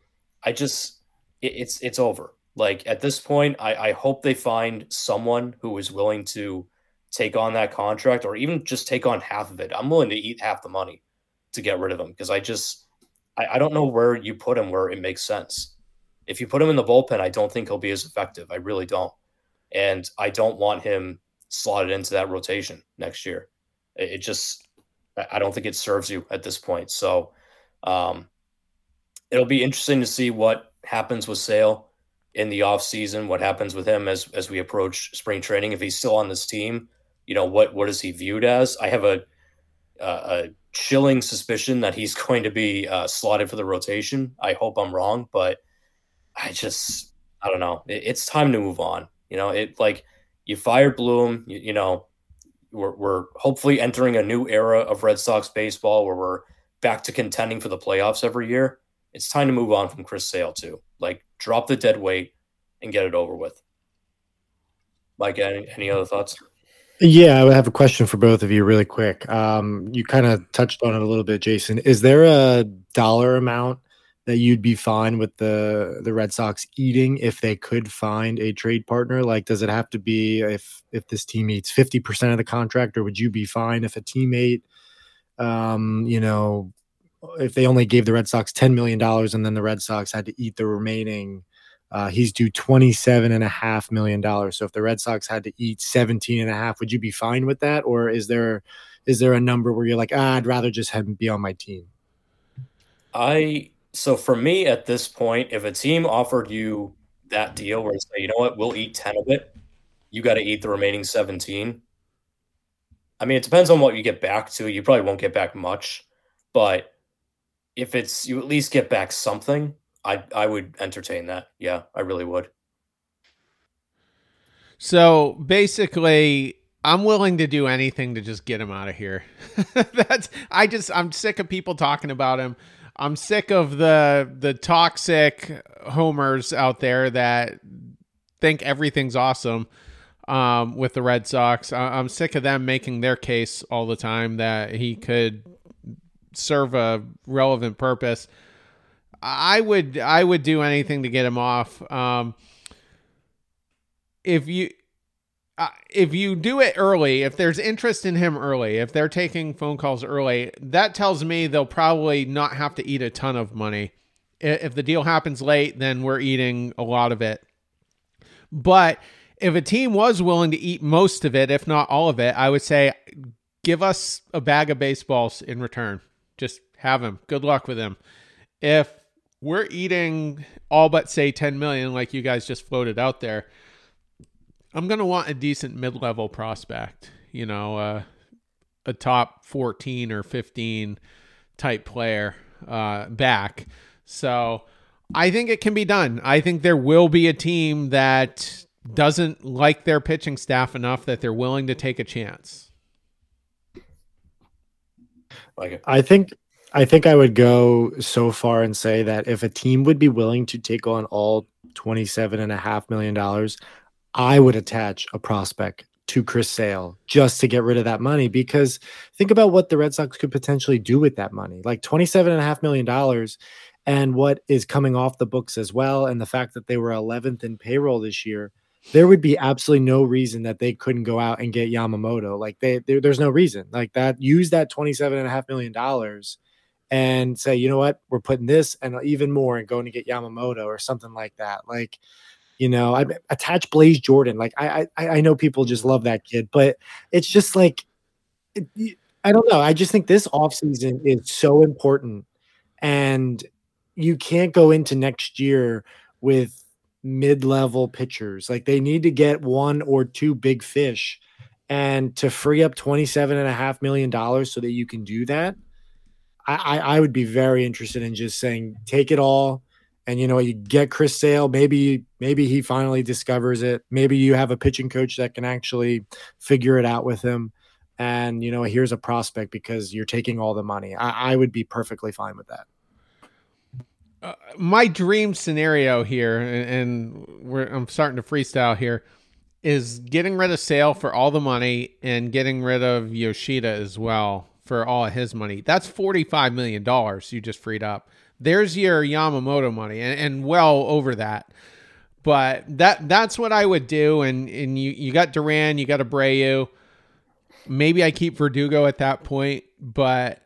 I just, it, it's, it's over. Like at this point, I, I hope they find someone who is willing to take on that contract or even just take on half of it. I'm willing to eat half the money to get rid of him because I just I, I, don't know where you put him where it makes sense. If you put him in the bullpen, I don't think he'll be as effective. I really don't. And I don't want him slotted into that rotation next year. It, it just, I don't think it serves you at this point. So um, it'll be interesting to see what happens with Sale in the offseason, what happens with him as as we approach spring training. If he's still on this team, you know what what is he viewed as? I have a a chilling suspicion that he's going to be uh, slotted for the rotation. I hope I'm wrong, but I just I don't know. It, it's time to move on. You know, it like you fired Bloom. You, you know, we're we're hopefully entering a new era of Red Sox baseball where we're back to contending for the playoffs every year. It's time to move on from Chris Sale too. Like drop the dead weight and get it over with. Mike, any, any other thoughts? Yeah, I have a question for both of you, really quick. Um, you kind of touched on it a little bit, Jason. Is there a dollar amount that you'd be fine with the the Red Sox eating if they could find a trade partner? Like, does it have to be if if this team eats fifty percent of the contract, or would you be fine if a teammate, um, you know, if they only gave the Red Sox ten million dollars and then the Red Sox had to eat the remaining? Uh, he's due twenty-seven and a half million dollars. So if the Red Sox had to eat 17 and a half, would you be fine with that? Or is there is there a number where you're like, ah, I'd rather just have him be on my team? I so for me at this point, if a team offered you that deal where they say, you know what, we'll eat 10 of it, you got to eat the remaining 17. I mean, it depends on what you get back to. You probably won't get back much, but if it's you at least get back something, I I would entertain that. Yeah, I really would. So basically, I'm willing to do anything to just get him out of here. That's I just I'm sick of people talking about him. I'm sick of the the toxic homers out there that think everything's awesome um, with the Red Sox. I, I'm sick of them making their case all the time that he could serve a relevant purpose. I would I would do anything to get him off. Um, if you uh, if you do it early, if there's interest in him early, if they're taking phone calls early, that tells me they'll probably not have to eat a ton of money. If the deal happens late, then we're eating a lot of it. But if a team was willing to eat most of it, if not all of it, I would say give us a bag of baseballs in return. Just have him. Good luck with him. If we're eating all but say 10 million like you guys just floated out there i'm going to want a decent mid-level prospect you know uh, a top 14 or 15 type player uh, back so i think it can be done i think there will be a team that doesn't like their pitching staff enough that they're willing to take a chance like I think I think I would go so far and say that if a team would be willing to take on all $27.5 million, I would attach a prospect to Chris Sale just to get rid of that money. Because think about what the Red Sox could potentially do with that money like $27.5 million and what is coming off the books as well. And the fact that they were 11th in payroll this year. There would be absolutely no reason that they couldn't go out and get Yamamoto. Like they, there's no reason like that. Use that twenty-seven and a half million dollars and say, you know what, we're putting this and even more and going to get Yamamoto or something like that. Like, you know, I attach Blaze Jordan. Like, I I, I know people just love that kid, but it's just like, it, I don't know. I just think this offseason is so important, and you can't go into next year with mid-level pitchers. Like, they need to get one or two big fish. And to free up $27.5 million so that you can do that, I, I would be very interested in just saying take it all and you know you get Chris Sale maybe maybe he finally discovers it maybe you have a pitching coach that can actually figure it out with him and you know here's a prospect because you're taking all the money I, I would be perfectly fine with that my dream scenario here and, and I'm starting to freestyle here is getting rid of Sale for all the money and getting rid of Yoshida as well for all of his money. That's $45 million you just freed up. There's your Yamamoto money and, and well over that. But that that's what I would do. And and you, you got Duran, you got Abreu. Maybe I keep Verdugo at that point, but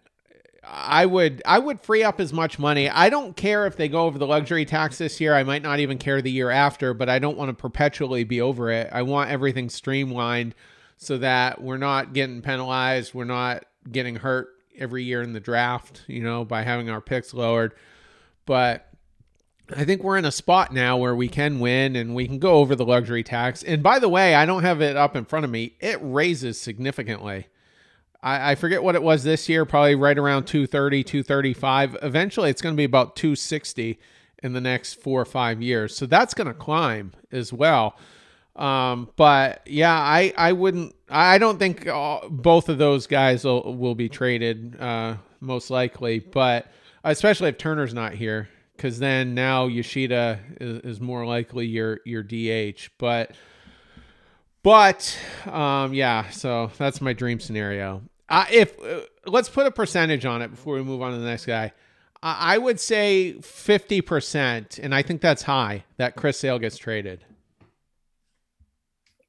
I would I would free up as much money. I don't care if they go over the luxury tax this year. I might not even care the year after, but I don't want to perpetually be over it. I want everything streamlined so that we're not getting penalized, we're not getting hurt every year in the draft, you know, by having our picks lowered. But I think we're in a spot now where we can win and we can go over the luxury tax. And by the way, I don't have it up in front of me. It raises significantly. I, I forget what it was this year, probably right around 230, 235. Eventually, it's going to be about 260 in the next four or five years. So that's going to climb as well. Um, but yeah, I, I wouldn't, I don't think all, both of those guys will, will be traded, uh, most likely, but especially if Turner's not here because then now Yoshida is, is, more likely your your DH. But but um, yeah, so that's my dream scenario. Uh, if uh, let's put a percentage on it before we move on to the next guy. I would say fifty percent, and I think that's high. That Chris Sale gets traded.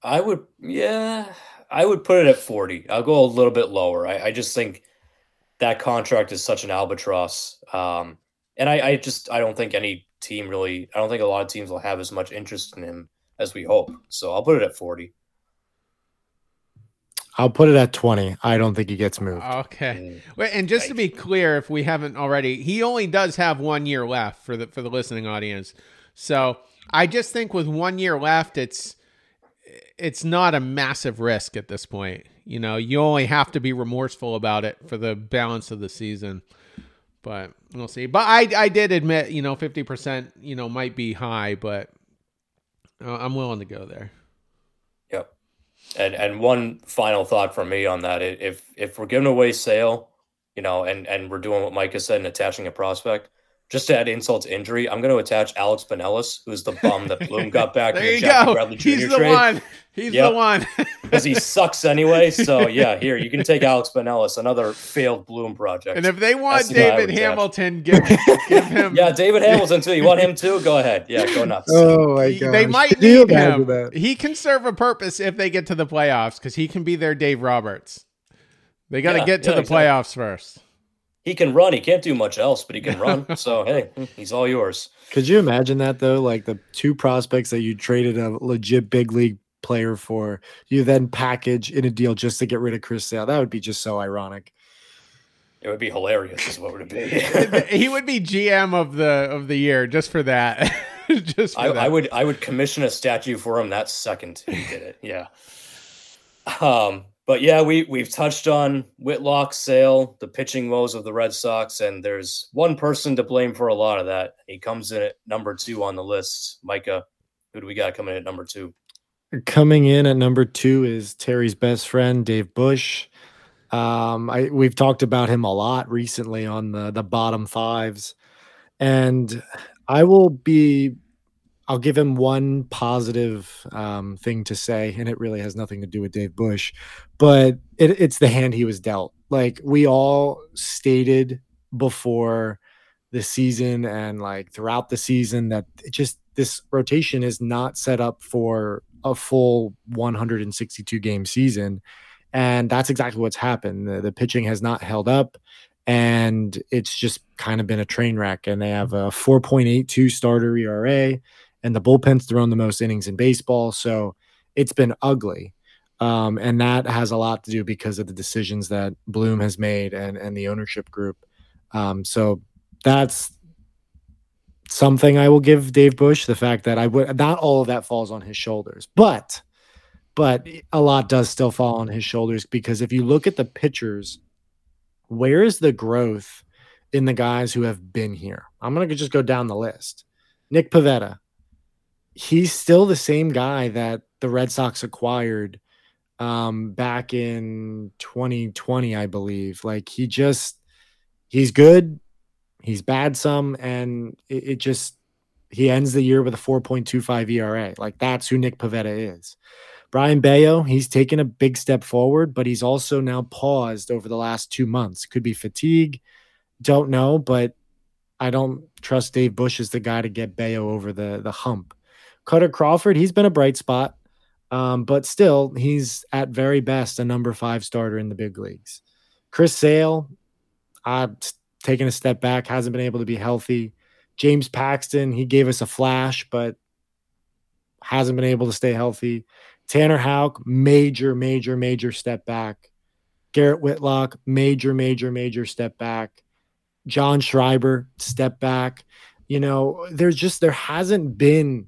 I would, yeah, I would put it at forty. I'll go a little bit lower. I, I just think that contract is such an albatross. Um, and I, I just I don't think any team really I don't think a lot of teams will have as much interest in him as we hope. So I'll put it at 40. I'll put it at 20. I don't think he gets moved. Okay. Mm. And just to be clear, if we haven't already, he only does have one year left for the for the listening audience. So I just think with one year left, it's it's not a massive risk at this point. You know, you only have to be remorseful about it for the balance of the season but we'll see. But I I did admit, you know, fifty percent, you know, might be high, but uh, I'm willing to go there. And and one final thought from me on that: if if we're giving away Sale, you know, and and we're doing what Mike has said and attaching a prospect, just to add insult to injury, I'm going to attach Alex Binelas, who's the bum that Bloom got back. there you go. Bradley Jr. He's the trade. one. He's yep. the one. Because he sucks anyway. So yeah, here you can take Alex Binelas, another failed Bloom project. And if they want David Hamilton, give, give, him. yeah, David Hamilton too. You want him too? Go ahead. Yeah, go nuts. Oh my god. They might need him. He can serve a purpose if they get to the playoffs because he can be their Dave Roberts. They got to yeah, get to yeah, the exactly. playoffs first he can run. He can't do much else, but he can run. so hey, he's all yours. Could you imagine that though? Like the two prospects that you traded a legit big league player for, you then package in a deal just to get rid of Chris Sale. That would be just so ironic. It would be hilarious, is what would it be? he would be GM of the of the year just for that. just for I, that. I would I would commission a statue for him that second he did it. Yeah. Um, but yeah, we we've touched on Whitlock, Sale, the pitching woes of the Red Sox, and there's one person to blame for a lot of that. He comes in at number two on the list. Micah, who do we got coming in at number two? Coming in at number two is Terry's best friend, Dave Bush. Um, I we've talked about him a lot recently on the the bottom fives, and I will be I'll give him one positive um, thing to say, and it really has nothing to do with Dave Bush, but it, it's the hand he was dealt. Like we all stated before the season and like throughout the season that it just this rotation is not set up for a full 162 game season. And that's exactly what's happened. The, the pitching has not held up and it's just kind of been a train wreck. And they have a 4.82 starter ERA and the bullpen's thrown the most innings in baseball. So it's been ugly. Um, and that has a lot to do because of the decisions that Bloom has made and, and the ownership group. Um, so that's something I will give Dave Bush the fact that I would not all of that falls on his shoulders, but but a lot does still fall on his shoulders because if you look at the pitchers, where is the growth in the guys who have been here? I'm gonna just go down the list. Nick Pivetta, he's still the same guy that the Red Sox acquired um, back in 2020, I believe. Like he just he's good, he's bad some, and it, it just he ends the year with a 4.25 ERA. Like that's who Nick Pivetta is. Brayan Bello, he's taken a big step forward, but he's also now paused over the last two months. Could be fatigue, don't know, but I don't trust Dave Bush as the guy to get Bello over the the hump. Kutter Crawford, he's been a bright spot, um, but still, he's at very best a number five starter in the big leagues. Chris Sale, uh, taking a step back, hasn't been able to be healthy. James Paxton, he gave us a flash, but hasn't been able to stay healthy. Tanner Houck, major, major, major step back. Garrett Whitlock, major, major, major step back. John Schreiber, step back. You know, there's just, there hasn't been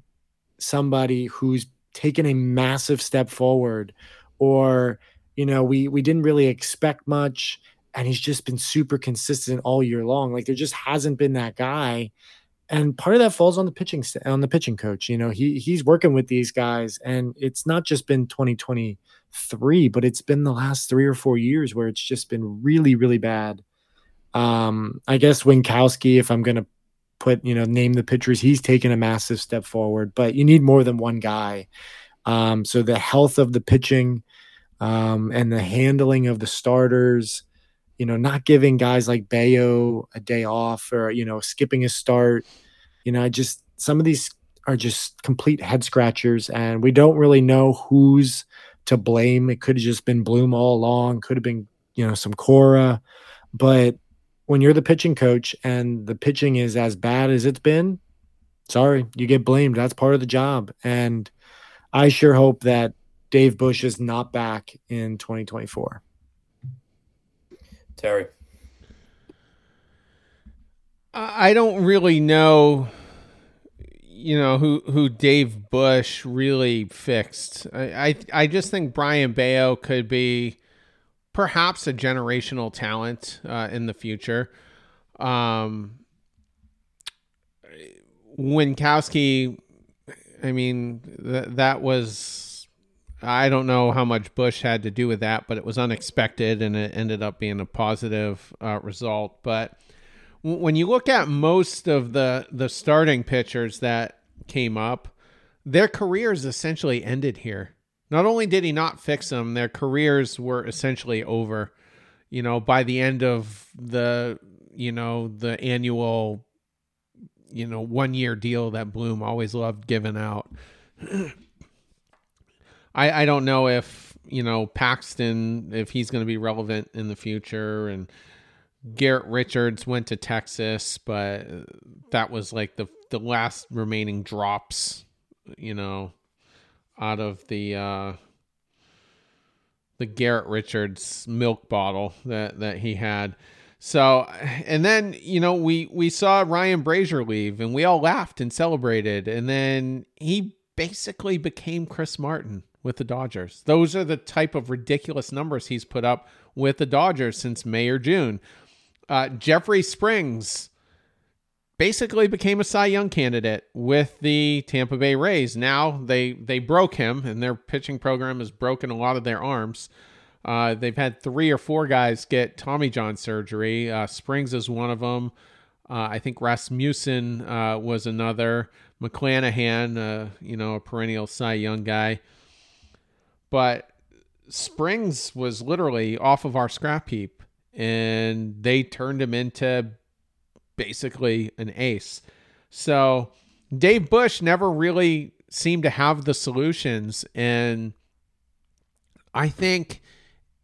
somebody who's taken a massive step forward or, you know, we, we didn't really expect much and he's just been super consistent all year long. Like there just hasn't been that guy and part of that falls on the pitching on the pitching coach. You know, he he's working with these guys, and it's not just been 2023, but it's been the last three or four years where it's just been really, really bad. Um, I guess Winckowski if I'm gonna put, you know, name the pitchers, he's taken a massive step forward, but you need more than one guy. Um, so the health of the pitching um, and the handling of the starters you know, not giving guys like Bello a day off or, you know, skipping a start. You know, I just, some of these are just complete head scratchers and we don't really know who's to blame. It could have just been Bloom all along, could have been, you know, some Cora. But when you're the pitching coach and the pitching is as bad as it's been, sorry, you get blamed. That's part of the job. And I sure hope that Dave Bush is not back in 2024. Terry. I don't really know, you know, who who Dave Bush really fixed. I I, I just think Brayan Bello could be perhaps a generational talent uh, in the future. Um, Winckowski, I mean, th- that was I don't know how much Bush had to do with that, but it was unexpected and it ended up being a positive uh, result. But w- when you look at most of the the starting pitchers that came up, their careers essentially ended here. Not only did he not fix them, their careers were essentially over. You know, by the end of the you know the annual you know one year deal that Bloom always loved giving out. I, I don't know if you know Paxton if he's going to be relevant in the future and Garrett Richards went to Texas but that was like the the last remaining drops you know out of the uh the Garrett Richards milk bottle that that he had so and then you know we we saw Ryan Brasier leave and we all laughed and celebrated and then he basically became Chris Martin with the Dodgers. Those are the type of ridiculous numbers he's put up with the Dodgers since May or June. Uh, Jeffrey Springs basically became a Cy Young candidate with the Tampa Bay Rays. Now they they broke him, and their pitching program has broken a lot of their arms. Uh, they've had three or four guys get Tommy John surgery. Uh, Springs is one of them. Uh, I think Rasmussen uh, was another. McClanahan, uh, you know, a perennial Cy Young guy. But Springs was literally off of our scrap heap, and they turned him into basically an ace. So Dave Bush never really seemed to have the solutions, and I think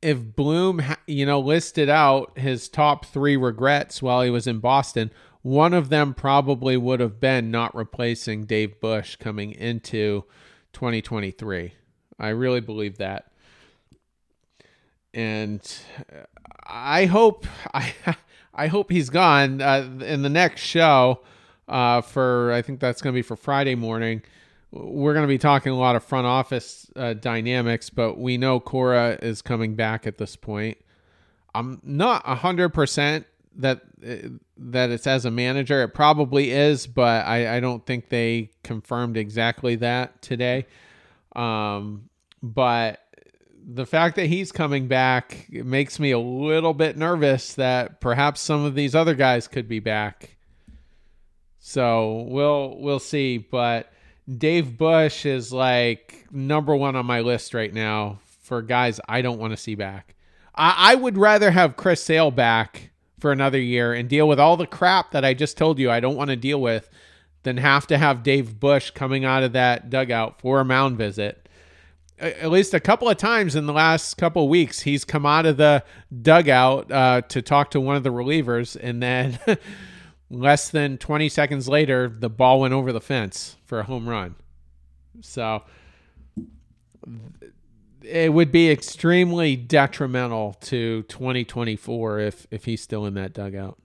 if Bloom, you know, listed out his top three regrets while he was in Boston, one of them probably would have been not replacing Dave Bush coming into 2023. I really believe that. And I hope I I hope he's gone uh, in the next show uh, for I think that's going to be for Friday morning. We're going to be talking a lot of front office uh, dynamics, but we know Cora is coming back at this point. I'm not hundred percent that that it's as a manager. It probably is, but I, I don't think they confirmed exactly that today. Um, but the fact that he's coming back makes me a little bit nervous that perhaps some of these other guys could be back. So we'll we'll see. But Dave Bush is like number one on my list right now for guys I don't want to see back. I, I would rather have Chris Sale back for another year and deal with all the crap that I just told you I don't want to deal with than have to have Dave Bush coming out of that dugout for a mound visit at least a couple of times in the last couple of weeks, he's come out of the dugout uh, to talk to one of the relievers, and then less than 20 seconds later, the ball went over the fence for a home run. So it would be extremely detrimental to 2024 if if he's still in that dugout.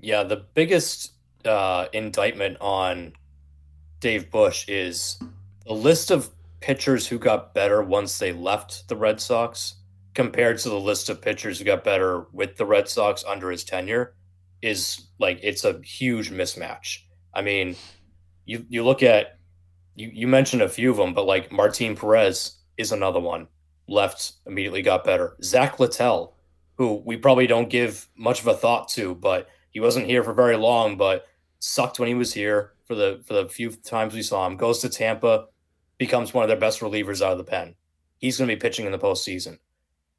Yeah, the biggest uh, indictment on Dave Bush is the list of pitchers who got better once they left the Red Sox compared to the list of pitchers who got better with the Red Sox under his tenure is like it's a huge mismatch. I mean, you you look at you you mentioned a few of them, but like Martin Perez is another one. Left immediately got better. Zach Littell, who we probably don't give much of a thought to, but he wasn't here for very long, but sucked when he was here for the for the few times we saw him. Goes to Tampa, becomes one of their best relievers out of the pen. He's going to be pitching in the postseason.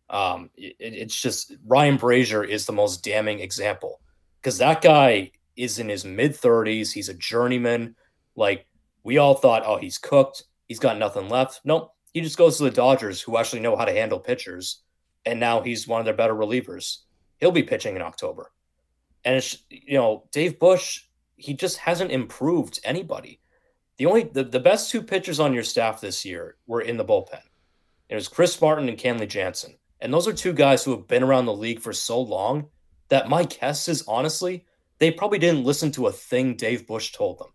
Um, it, it's just Ryan Brasier is the most damning example because that guy is in his mid 30s. He's a journeyman. Like we all thought, oh, he's cooked. He's got nothing left. Nope. He just goes to the Dodgers, who actually know how to handle pitchers. And now he's one of their better relievers. He'll be pitching in October. And it's, you know, Dave Bush, he just hasn't improved anybody. The only, the, the best two pitchers on your staff this year were in the bullpen. It was Chris Martin and Kenley Jansen. And those are two guys who have been around the league for so long that my guess is honestly, they probably didn't listen to a thing Dave Bush told them.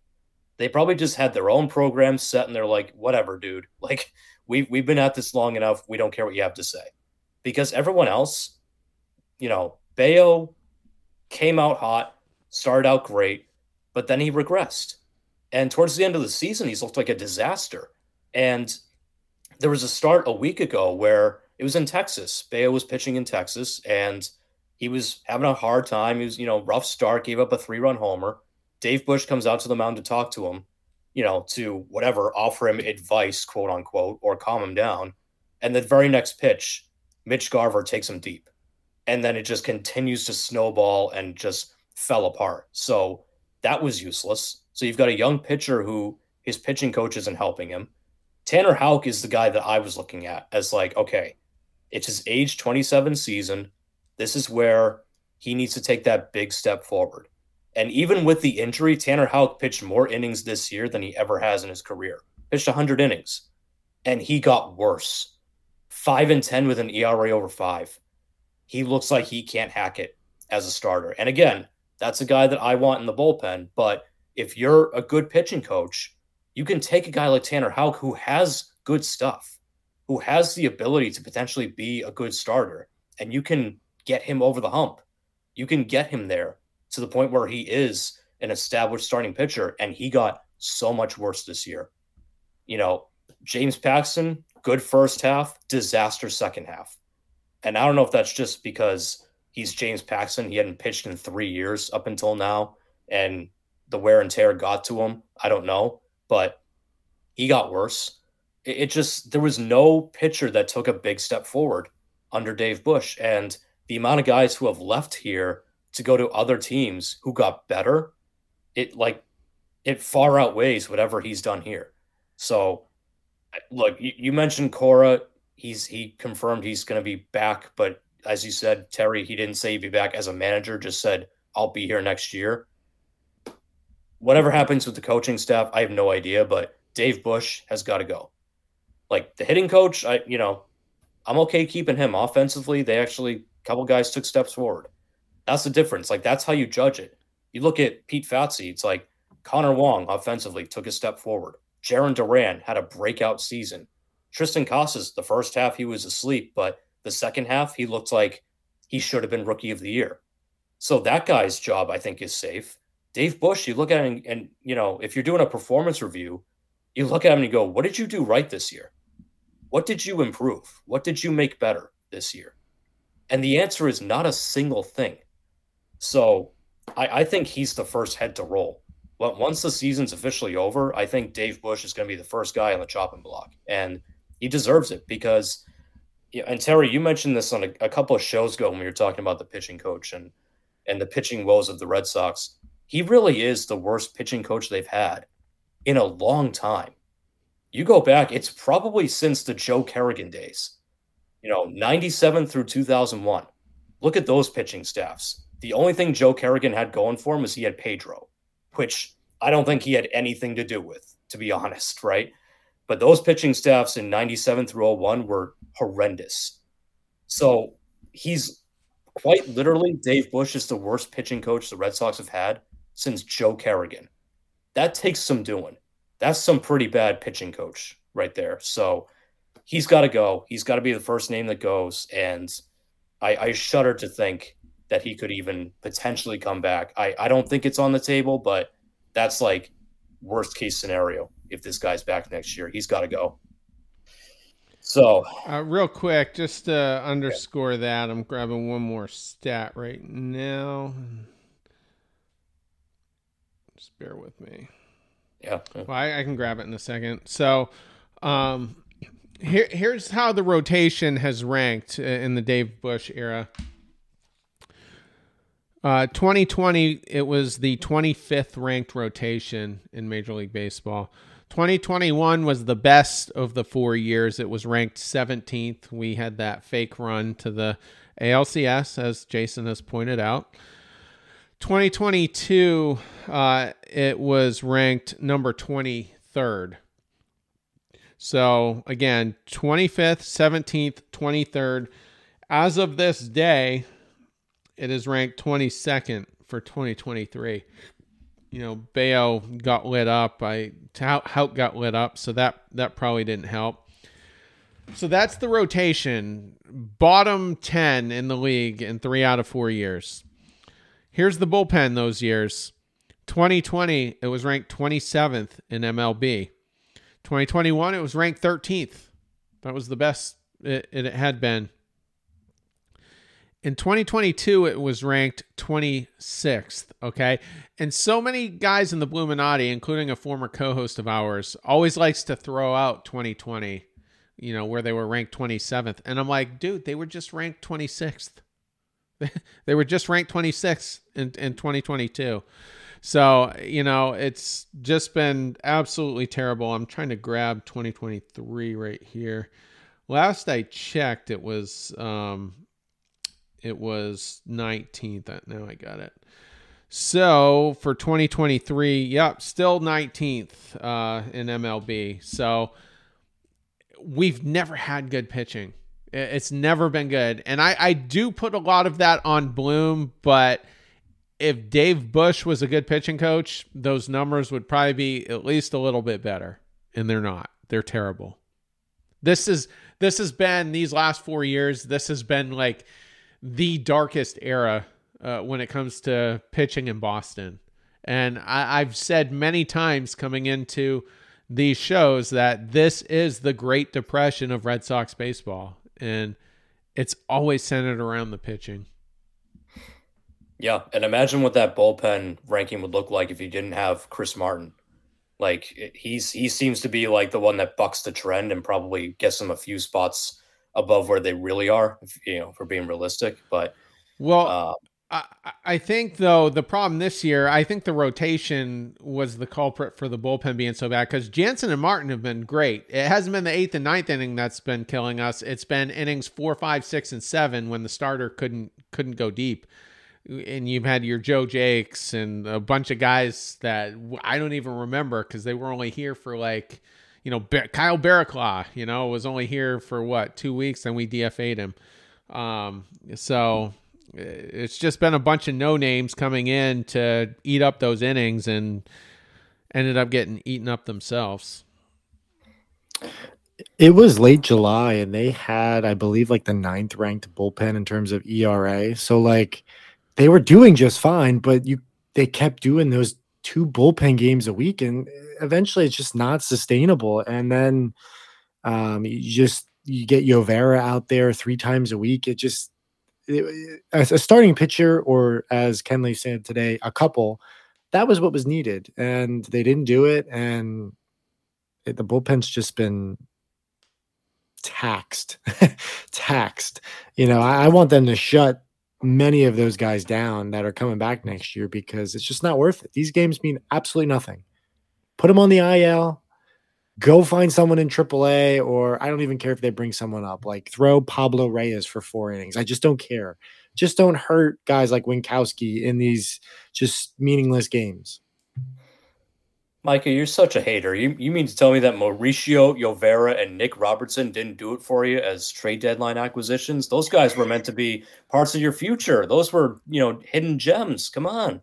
They probably just had their own program set and they're like, whatever, dude. Like, we've, we've been at this long enough. We don't care what you have to say. Because everyone else, you know, Bello came out hot, started out great, but then he regressed. And towards the end of the season, he's looked like a disaster. And there was a start a week ago where it was in Texas. Bello was pitching in Texas and he was having a hard time. He was, you know, rough start, gave up a three run homer. Dave Bush comes out to the mound to talk to him, you know, to whatever, offer him advice, quote unquote, or calm him down. And the very next pitch, Mitch Garver takes him deep. And then it just continues to snowball and just fell apart. So that was useless. So you've got a young pitcher who his pitching coach isn't helping him. Tanner Houck is the guy that I was looking at as like, okay, it's his age 27 season. This is where he needs to take that big step forward. And even with the injury, Tanner Houck pitched more innings this year than he ever has in his career. Pitched 100 innings, and he got worse. 5 and 10 with an ERA over 5. He looks like he can't hack it as a starter. And again, that's a guy that I want in the bullpen, but if you're a good pitching coach, you can take a guy like Tanner Houck who has good stuff who has the ability to potentially be a good starter, and you can get him over the hump. You can get him there to the point where he is an established starting pitcher, and he got so much worse this year. You know, James Paxton, good first half, disaster second half. And I don't know if that's just because he's James Paxton. He hadn't pitched in three years up until now, and the wear and tear got to him. I don't know, but he got worse it just there was no pitcher that took a big step forward under Dave Bush. And the amount of guys who have left here to go to other teams who got better, it like it far outweighs whatever he's done here. So look, you, you mentioned Cora. He's he confirmed he's gonna be back, but as you said, Terry, he didn't say he'd be back as a manager, just said, I'll be here next year. Whatever happens with the coaching staff, I have no idea, but Dave Bush has got to go. Like the hitting coach, I you know, I'm okay keeping him offensively. They actually a couple guys took steps forward. That's the difference. Like that's how you judge it. You look at Pete Fatse, it's like Connor Wong offensively took a step forward. Jarren Duran had a breakout season. Triston Casas, the first half he was asleep, but the second half he looked like he should have been rookie of the year. So that guy's job, I think, is safe. Dave Bush, you look at him and, and you know, if you're doing a performance review, you look at him and you go, what did you do right this year? What did you improve? What did you make better this year? And the answer is not a single thing. So I, I think he's the first head to roll. But once the season's officially over, I think Dave Bush is going to be the first guy on the chopping block. And he deserves it because, and Terry, you mentioned this on a, a couple of shows ago when we were talking about the pitching coach and, and the pitching woes of the Red Sox. He really is the worst pitching coach they've had in a long time you go back, it's probably since the Joe Kerrigan days, you know, 97 through 2001. Look at those pitching staffs. The only thing Joe Kerrigan had going for him was he had Pedro, which I don't think he had anything to do with, to be honest, right? But those pitching staffs in 97 through 01 were horrendous. So he's quite literally, Dave Bush is the worst pitching coach the Red Sox have had since Joe Kerrigan. That takes some doing. That's some pretty bad pitching coach right there. So he's got to go. He's got to be the first name that goes. And I, I shudder to think that he could even potentially come back. I, I don't think it's on the table, but that's like worst case scenario if this guy's back next year. He's got to go. So, uh, real quick, just to underscore that, I'm grabbing one more stat right now. Bear with me. Yeah. Well, I, I, can grab it in a second. So, um, here, here's how the rotation has ranked in the Dave Bush era. Uh, 2020, it was the 25th ranked rotation in Major League Baseball. 2021 was the best of the four years. It was ranked 17th. We had that fake run to the ALCS, as Jason has pointed out. 2022, uh, it was ranked number 23rd. So again, 25th, 17th, 23rd. As of this day, it is ranked 22nd for 2023. You know, Bello got lit up. I Houck got lit up, so that that probably didn't help. So that's the rotation. Bottom 10 in the league in 3 out of 4 years. Here's the bullpen those years. 2020, it was ranked 27th in MLB. 2021, it was ranked 13th. That was the best it, it had been. In 2022, it was ranked 26th. Okay. And so many guys in the Bluminati, including a former co host of ours, always likes to throw out 2020, you know, where they were ranked 27th. And I'm like, dude, they were just ranked 26th. they were just ranked 26th in, in 2022. So, you know, it's just been absolutely terrible. I'm trying to grab 2023 right here. Last I checked, it was um it was 19th. Now I got it. So for 2023, yep, still 19th uh, in MLB. So we've never had good pitching. It's never been good. And I, I do put a lot of that on Bloom, but – if Dave Bush was a good pitching coach, those numbers would probably be at least a little bit better. And they're not. They're terrible. This is this has been these last four years. This has been like the darkest era uh, when it comes to pitching in Boston. And I, I've said many times coming into these shows that this is the Great Depression of Red Sox baseball, and it's always centered around the pitching. Yeah, and imagine what that bullpen ranking would look like if you didn't have Chris Martin. Like he's he seems to be like the one that bucks the trend and probably gets them a few spots above where they really are, if, you know, for being realistic. But well, uh, I, think though the problem this year, I think the rotation was the culprit for the bullpen being so bad because Jansen and Martin have been great. It hasn't been the eighth and ninth inning that's been killing us. It's been innings four, five, six, and seven when the starter couldn't couldn't go deep and you've had your Joe Jacques and a bunch of guys that I don't even remember because they were only here for like, you know, Kyle Barraclough, you know, was only here for what two weeks, and we DFA'd him. Um, so it's just been a bunch of no names coming in to eat up those innings and ended up getting eaten up themselves. It was late July, and they had, I believe, like the ninth ranked bullpen in terms of ERA. So like they were doing just fine, but you they kept doing those two bullpen games a week, and eventually it's just not sustainable. And then um, you just you get Llovera out there three times a week. It just as a starting pitcher, or as Kenley said today, a couple. That was what was needed, and they didn't do it. And it, the bullpen's just been taxed, taxed. You know, I, I want them to shut many of those guys down that are coming back next year because it's just not worth it. These games mean absolutely nothing. Put them on the IL. Go find someone in AAA, or I don't even care if they bring someone up. Like throw Pablo Reyes for four innings. I just don't care. Just don't hurt guys like Winckowski in these just meaningless games. Micah, you're such a hater. You you mean to tell me that Mauricio Llovera and Nick Robertson didn't do it for you as trade deadline acquisitions? Those guys were meant to be parts of your future. Those were, you know, hidden gems. Come on.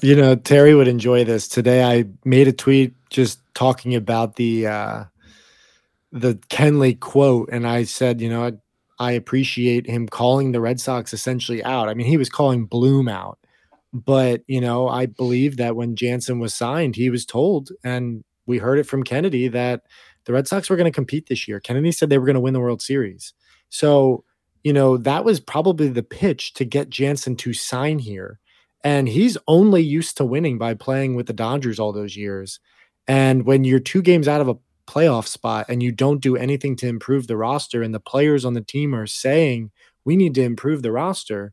You know, Terry would enjoy this. Today I made a tweet just talking about the uh the Kenley quote and I said, you know, I, I appreciate him calling the Red Sox essentially out. I mean, he was calling Bloom out but, you know, I believe that when Jansen was signed, he was told, and we heard it from Kennedy, that the Red Sox were going to compete this year. Kennedy said they were going to win the World Series. So, you know, that was probably the pitch to get Jansen to sign here. And he's only used to winning by playing with the Dodgers all those years. And when you're two games out of a playoff spot and you don't do anything to improve the roster, and the players on the team are saying, we need to improve the roster,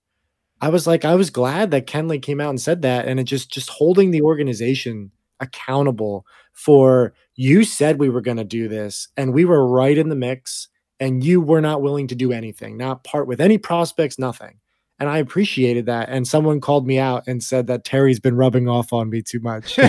I was like, I was glad that Kenley came out and said that, and it just just holding the organization accountable for you said we were going to do this, and we were right in the mix, and you were not willing to do anything, not part with any prospects, nothing. And I appreciated that. And someone called me out and said that Terry's been rubbing off on me too much.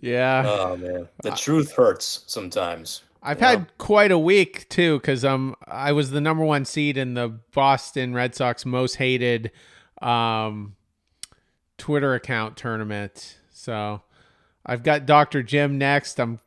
yeah. Oh man, the truth hurts sometimes. I've yeah. had quite a week too because um I was the number one seed in the Boston Red Sox most hated um Twitter account tournament. So I've got Dr. Jim next. I'm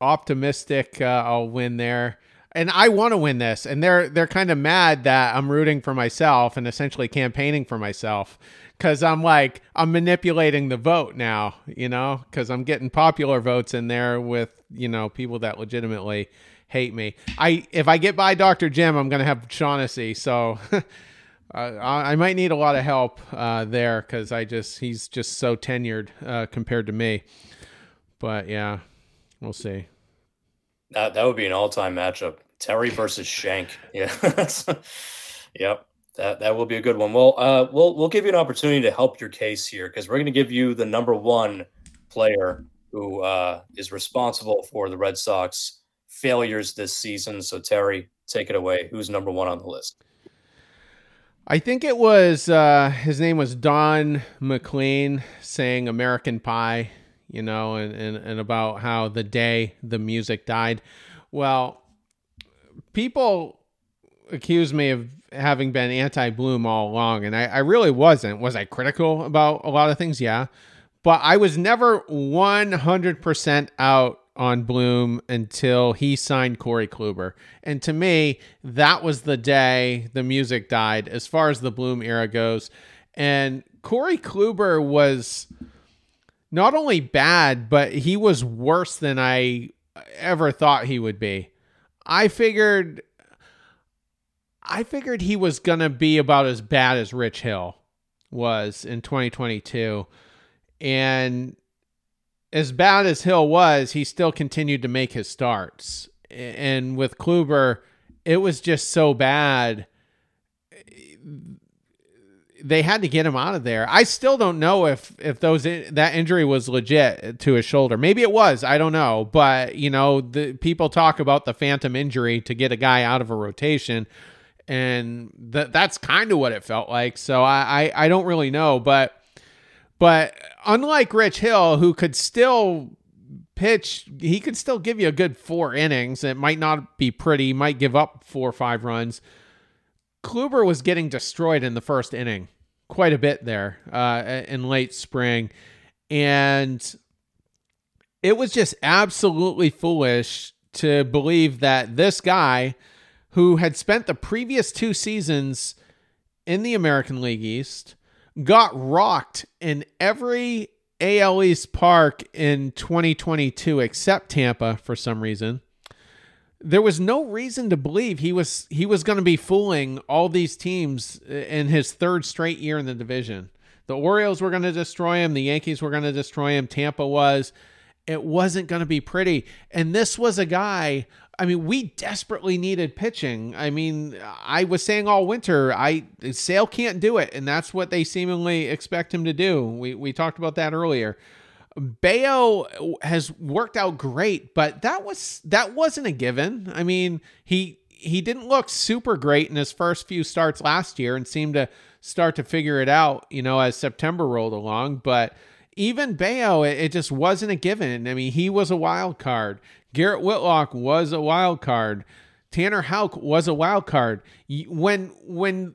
optimistic uh, I'll win there. And I want to win this. And they're they're kind of mad that I'm rooting for myself and essentially campaigning for myself cuz I'm like I'm manipulating the vote now, you know, cuz I'm getting popular votes in there with you know people that legitimately hate me. I if I get by Dr. Jim, I'm gonna have Shaughnessy. So I, I might need a lot of help uh, there because I just he's just so tenured uh, compared to me. But yeah, we'll see. That that would be an all time matchup. Terry versus Shank. Yeah. yep. That that will be a good one. Well, uh, we'll we'll give you an opportunity to help your case here because we're going to give you the number one player who uh, is responsible for the Red Sox failures this season. So, Terry, take it away. Who's number one on the list? I think it was uh, his name was Don McLean saying American Pie, you know, and, and, and about how the day the music died. Well, people accuse me of having been anti Bloom all along, and I, I really wasn't. Was I critical about a lot of things? Yeah but I was never 100% out on Bloom until he signed Corey Kluber. And to me, that was the day the music died as far as the Bloom era goes. And Corey Kluber was not only bad, but he was worse than I ever thought he would be. I figured I figured he was going to be about as bad as Rich Hill was in 2022. And as bad as Hill was, he still continued to make his starts. And with Kluber, it was just so bad. They had to get him out of there. I still don't know if if those that injury was legit to his shoulder. Maybe it was. I don't know. But you know, the people talk about the phantom injury to get a guy out of a rotation, and that that's kind of what it felt like. So I, I I don't really know, but but unlike Rich Hill, who could still pitch, he could still give you a good four innings. It might not be pretty, might give up four or five runs. Kluber was getting destroyed in the first inning quite a bit there uh, in late spring. And it was just absolutely foolish to believe that this guy, who had spent the previous two seasons in the American League East, got rocked in every AL East park in 2022 except Tampa for some reason. There was no reason to believe he was he was going to be fooling all these teams in his third straight year in the division. The Orioles were going to destroy him, the Yankees were going to destroy him, Tampa was. It wasn't going to be pretty. And this was a guy I mean, we desperately needed pitching. I mean, I was saying all winter, I Sale can't do it, and that's what they seemingly expect him to do. We we talked about that earlier. Bello has worked out great, but that was that wasn't a given. I mean, he he didn't look super great in his first few starts last year and seemed to start to figure it out, you know, as September rolled along. But even Bello, it, it just wasn't a given. I mean, he was a wild card. Garrett Whitlock was a wild card. Tanner Houck was a wild card. When when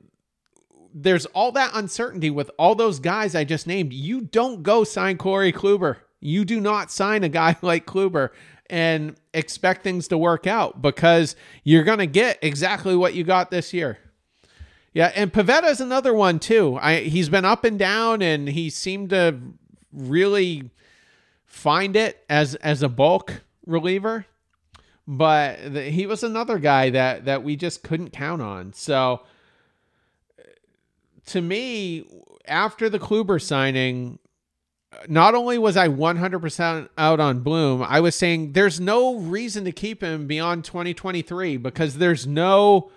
there's all that uncertainty with all those guys I just named, you don't go sign Corey Kluber. You do not sign a guy like Kluber and expect things to work out because you're going to get exactly what you got this year. Yeah, and Pivetta is another one too. I he's been up and down, and he seemed to really find it as as a bulk reliever. But the, he was another guy that that we just couldn't count on. So to me, after the Kluber signing, not only was I 100% out on Bloom, I was saying there's no reason to keep him beyond 2023 because there's no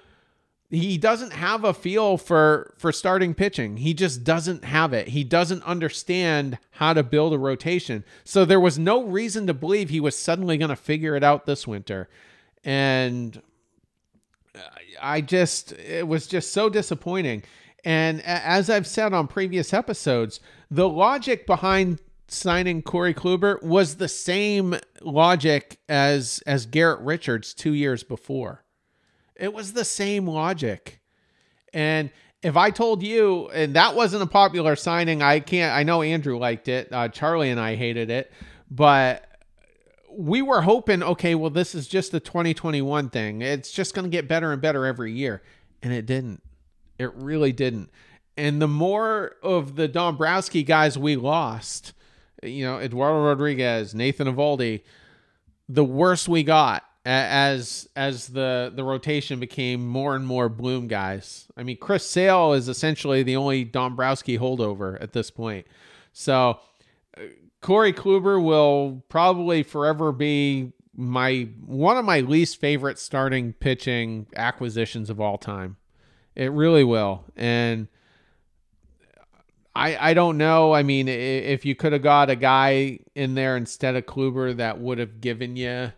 he doesn't have a feel for for starting pitching. He just doesn't have it. He doesn't understand how to build a rotation. So there was no reason to believe he was suddenly going to figure it out this winter. And I just it was just so disappointing. And as I've said on previous episodes, the logic behind signing Corey Kluber was the same logic as as Garrett Richards 2 years before. It was the same logic. And if I told you, and that wasn't a popular signing, I can't, I know Andrew liked it. Uh, Charlie and I hated it, but we were hoping, okay, well, this is just the 2021 thing. It's just going to get better and better every year. And it didn't. It really didn't. And the more of the Dombrowski guys we lost, you know, Eduardo Rodriguez, Nathan Eovaldi, the worse we got as as the the rotation became more and more Bloom guys. I mean, Chris Sale is essentially the only Dombrowski holdover at this point. So uh, Corey Kluber will probably forever be my one of my least favorite starting pitching acquisitions of all time. It really will. And I I don't know. I mean, if you could have got a guy in there instead of Kluber that would have given you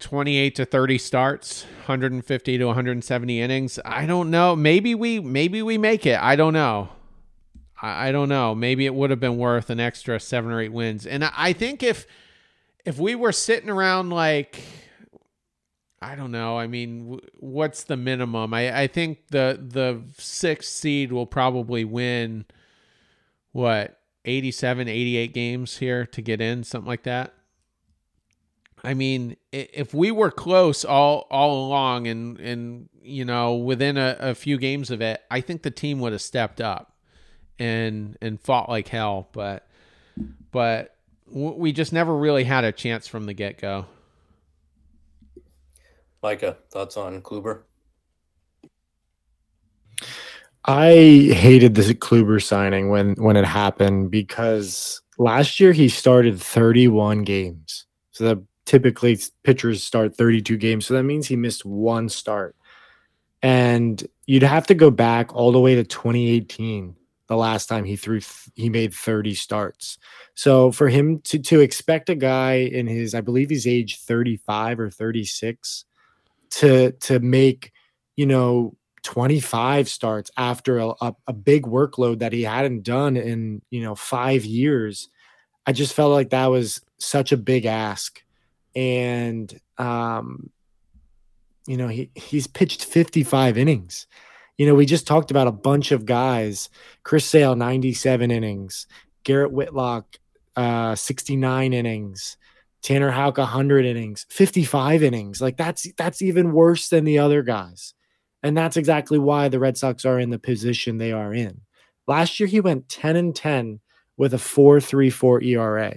28 to 30 starts, 150 to 170 innings. I don't know. Maybe we maybe we make it. I don't know. I, I don't know. Maybe it would have been worth an extra seven or eight wins. And I, I think if if we were sitting around like I don't know. I mean, what's the minimum? I, I think the the sixth seed will probably win what 87, 88 games here to get in, something like that. I mean, if we were close all all along, and and you know within a, a few games of it, I think the team would have stepped up and and fought like hell. But but we just never really had a chance from the get go. Micah, thoughts on Kluber? I hated the Kluber signing when when it happened because last year he started 31 games. So that typically pitchers start 32 games. So that means he missed one start. And you'd have to go back all the way to 2018, the last time he threw, he made 30 starts. So for him to, to expect a guy in his, I believe he's age 35 or 36 to, to make, you know, 25 starts after a, a, a big workload that he hadn't done in, you know, five years. I just felt like that was such a big ask and um, you know he he's pitched 55 innings. You know, we just talked about a bunch of guys. Chris Sale 97 innings, Garrett Whitlock uh, 69 innings, Tanner Houck 100 innings, 55 innings. Like that's that's even worse than the other guys. And that's exactly why the Red Sox are in the position they are in. Last year he went 10 and 10 with a 4.34 ERA.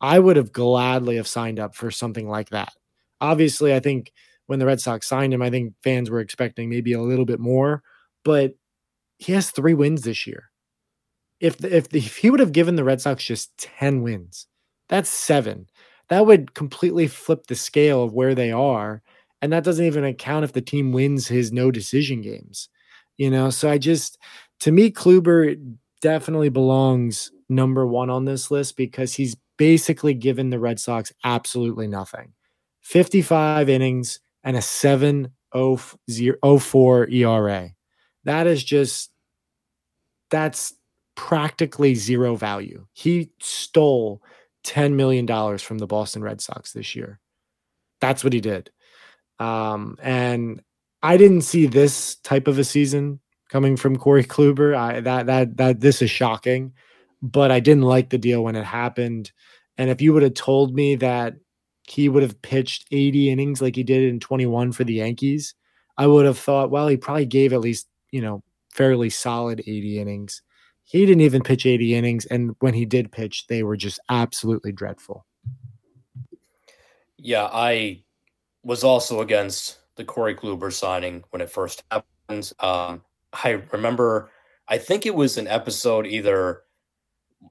I would have gladly have signed up for something like that. Obviously, I think when the Red Sox signed him, I think fans were expecting maybe a little bit more, but he has three wins this year. If the, if, the, if he would have given the Red Sox just 10 wins, that's seven. That would completely flip the scale of where they are. And that doesn't even account if the team wins his no decision games. You know, so I just, to me, Kluber definitely belongs number one on this list because he's basically given the Red Sox absolutely nothing. 55 innings and a 7.04 ERA. That is just that's practically zero value. He stole $10 million from the Boston Red Sox this year. That's what he did. Um, and I didn't see this type of a season coming from Corey Kluber. I that that that this is shocking, but I didn't like the deal when it happened. And if you would have told me that he would have pitched 80 innings like he did in 21 for the Yankees, I would have thought, well, he probably gave at least, you know, fairly solid 80 innings. He didn't even pitch 80 innings. And when he did pitch, they were just absolutely dreadful. Yeah, I was also against the Corey Kluber signing when it first happened. Um, I remember, I think it was an episode either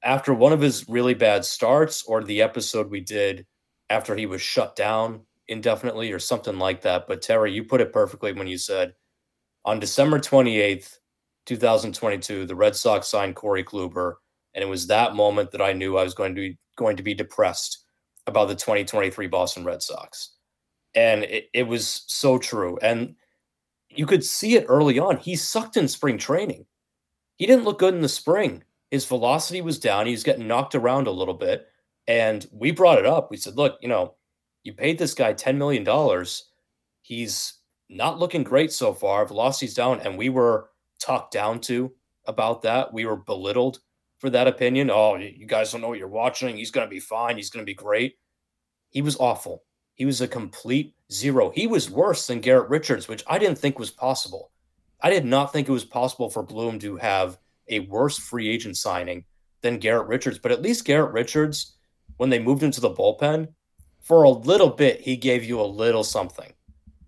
after one of his really bad starts or the episode we did after he was shut down indefinitely or something like that. But Terry, you put it perfectly when you said on December 28th, 2022, the Red Sox signed Corey Kluber. And it was that moment that I knew I was going to be going to be depressed about the 2023 Boston Red Sox. And it, it was so true. And you could see it early on. He sucked in spring training. He didn't look good in the spring. His velocity was down. He was getting knocked around a little bit. And we brought it up. We said, look, you know, you paid this guy $10 million. He's not looking great so far. Velocity's down. And we were talked down to about that. We were belittled for that opinion. Oh, you guys don't know what you're watching. He's going to be fine. He's going to be great. He was awful. He was a complete zero. He was worse than Garrett Richards, which I didn't think was possible. I did not think it was possible for Bloom to have a worse free agent signing than Garrett Richards. But at least Garrett Richards, when they moved into the bullpen, for a little bit, he gave you a little something.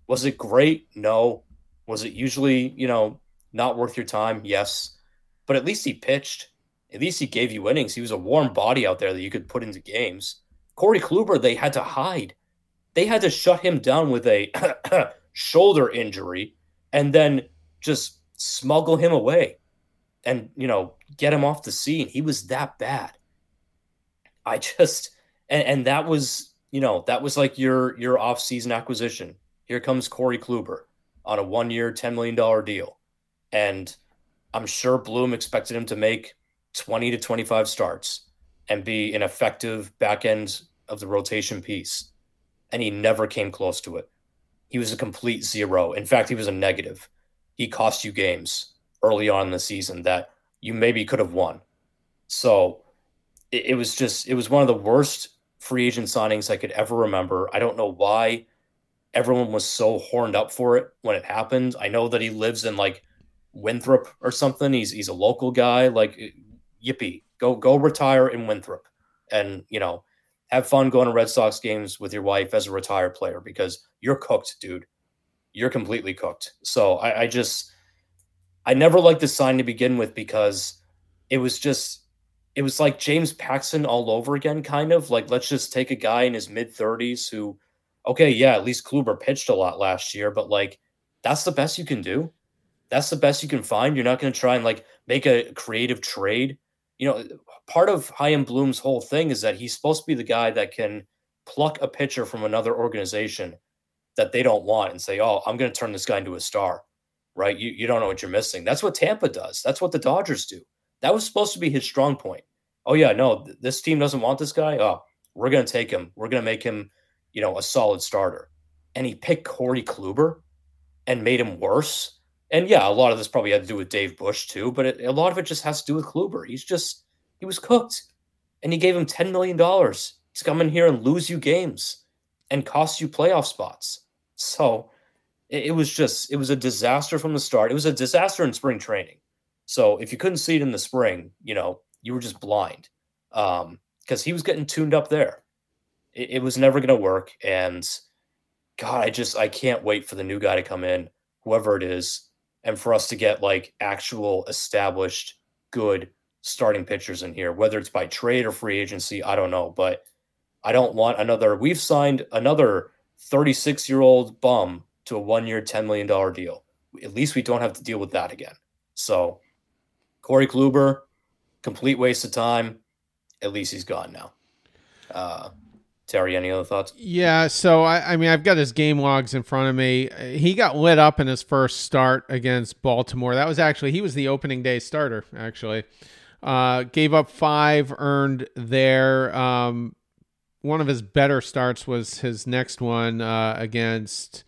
Was it great? No. Was it usually, you know, not worth your time? Yes. But at least he pitched. At least he gave you innings. He was a warm body out there that you could put into games. Corey Kluber, they had to hide. They had to shut him down with a shoulder injury and then just smuggle him away and, you know, get him off the scene. He was that bad. I just and, and that was, you know, that was like your your off-season acquisition. Here comes Corey Kluber on a one-year, $10 million deal. And I'm sure Bloom expected him to make 20 to 25 starts and be an effective back end of the rotation piece. And he never came close to it. He was a complete zero. In fact, he was a negative. He cost you games early on in the season that you maybe could have won. So it, it was just, it was one of the worst free agent signings I could ever remember. I don't know why everyone was so horned up for it when it happened. I know that he lives in like Winthrop or something. He's he's a local guy. Like yippee, go go retire in Winthrop, and you know have fun going to Red Sox games with your wife as a retired player because you're cooked, dude. You're completely cooked. So I, I just I never liked the sign to begin with because it was just it was like James Paxton all over again, kind of like let's just take a guy in his mid 30s who, okay, yeah, at least Kluber pitched a lot last year, but like that's the best you can do that's the best you can find. You're not going to try and like make a creative trade. You know, part of Chaim Bloom's whole thing is that he's supposed to be the guy that can pluck a pitcher from another organization that they don't want and say, "Oh, I'm going to turn this guy into a star." Right? You you don't know what you're missing. That's what Tampa does. That's what the Dodgers do. That was supposed to be his strong point. Oh yeah, no, th- this team doesn't want this guy. Oh, we're going to take him. We're going to make him, you know, a solid starter. And he picked Corey Kluber and made him worse and yeah, a lot of this probably had to do with Dave Bush too, but it, a lot of it just has to do with Kluber. He's just he was cooked, and he gave him ten million dollars to come in here and lose you games and cost you playoff spots. So it, it was just it was a disaster from the start. It was a disaster in spring training. So if you couldn't see it in the spring, you know you were just blind because um, he was getting tuned up there. It, it was never going to work, and God, I just I can't wait for the new guy to come in, whoever it is and for us to get like actual established good starting pitchers in here, whether it's by trade or free agency, I don't know. But I don't want another. We've signed another 36 year old bum to a one year, $10 million deal. At least we don't have to deal with that again. So, Corey Kluber, complete waste of time. At least he's gone now. Uh, Terry, any other thoughts? Yeah, so I, I, mean, I've got his game logs in front of me. He got lit up in his first start against Baltimore. That was actually he was the opening day starter. Actually, uh, gave up five earned there. Um, one of his better starts was his next one uh, against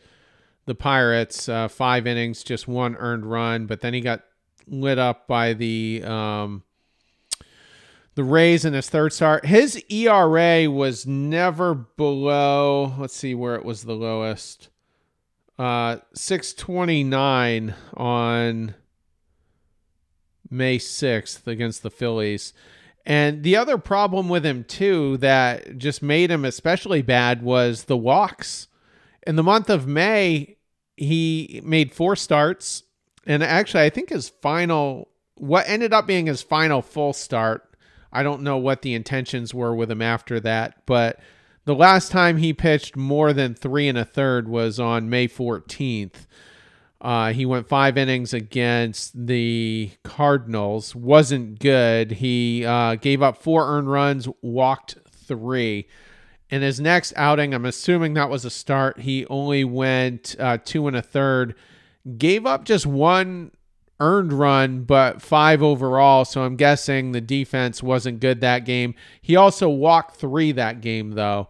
the Pirates. Uh, five innings, just one earned run, but then he got lit up by the um, the Rays in his third start. His ERA was never below, let's see where it was the lowest. Uh 629 on May 6th against the Phillies. And the other problem with him too that just made him especially bad was the walks. In the month of May, he made four starts and actually I think his final what ended up being his final full start I don't know what the intentions were with him after that, but the last time he pitched more than three and a third was on May 14th. Uh, he went five innings against the Cardinals. Wasn't good. He uh, gave up four earned runs, walked three. In his next outing, I'm assuming that was a start. He only went uh, two and a third, gave up just one earned run, but five overall. So I'm guessing the defense wasn't good that game. He also walked three that game, though.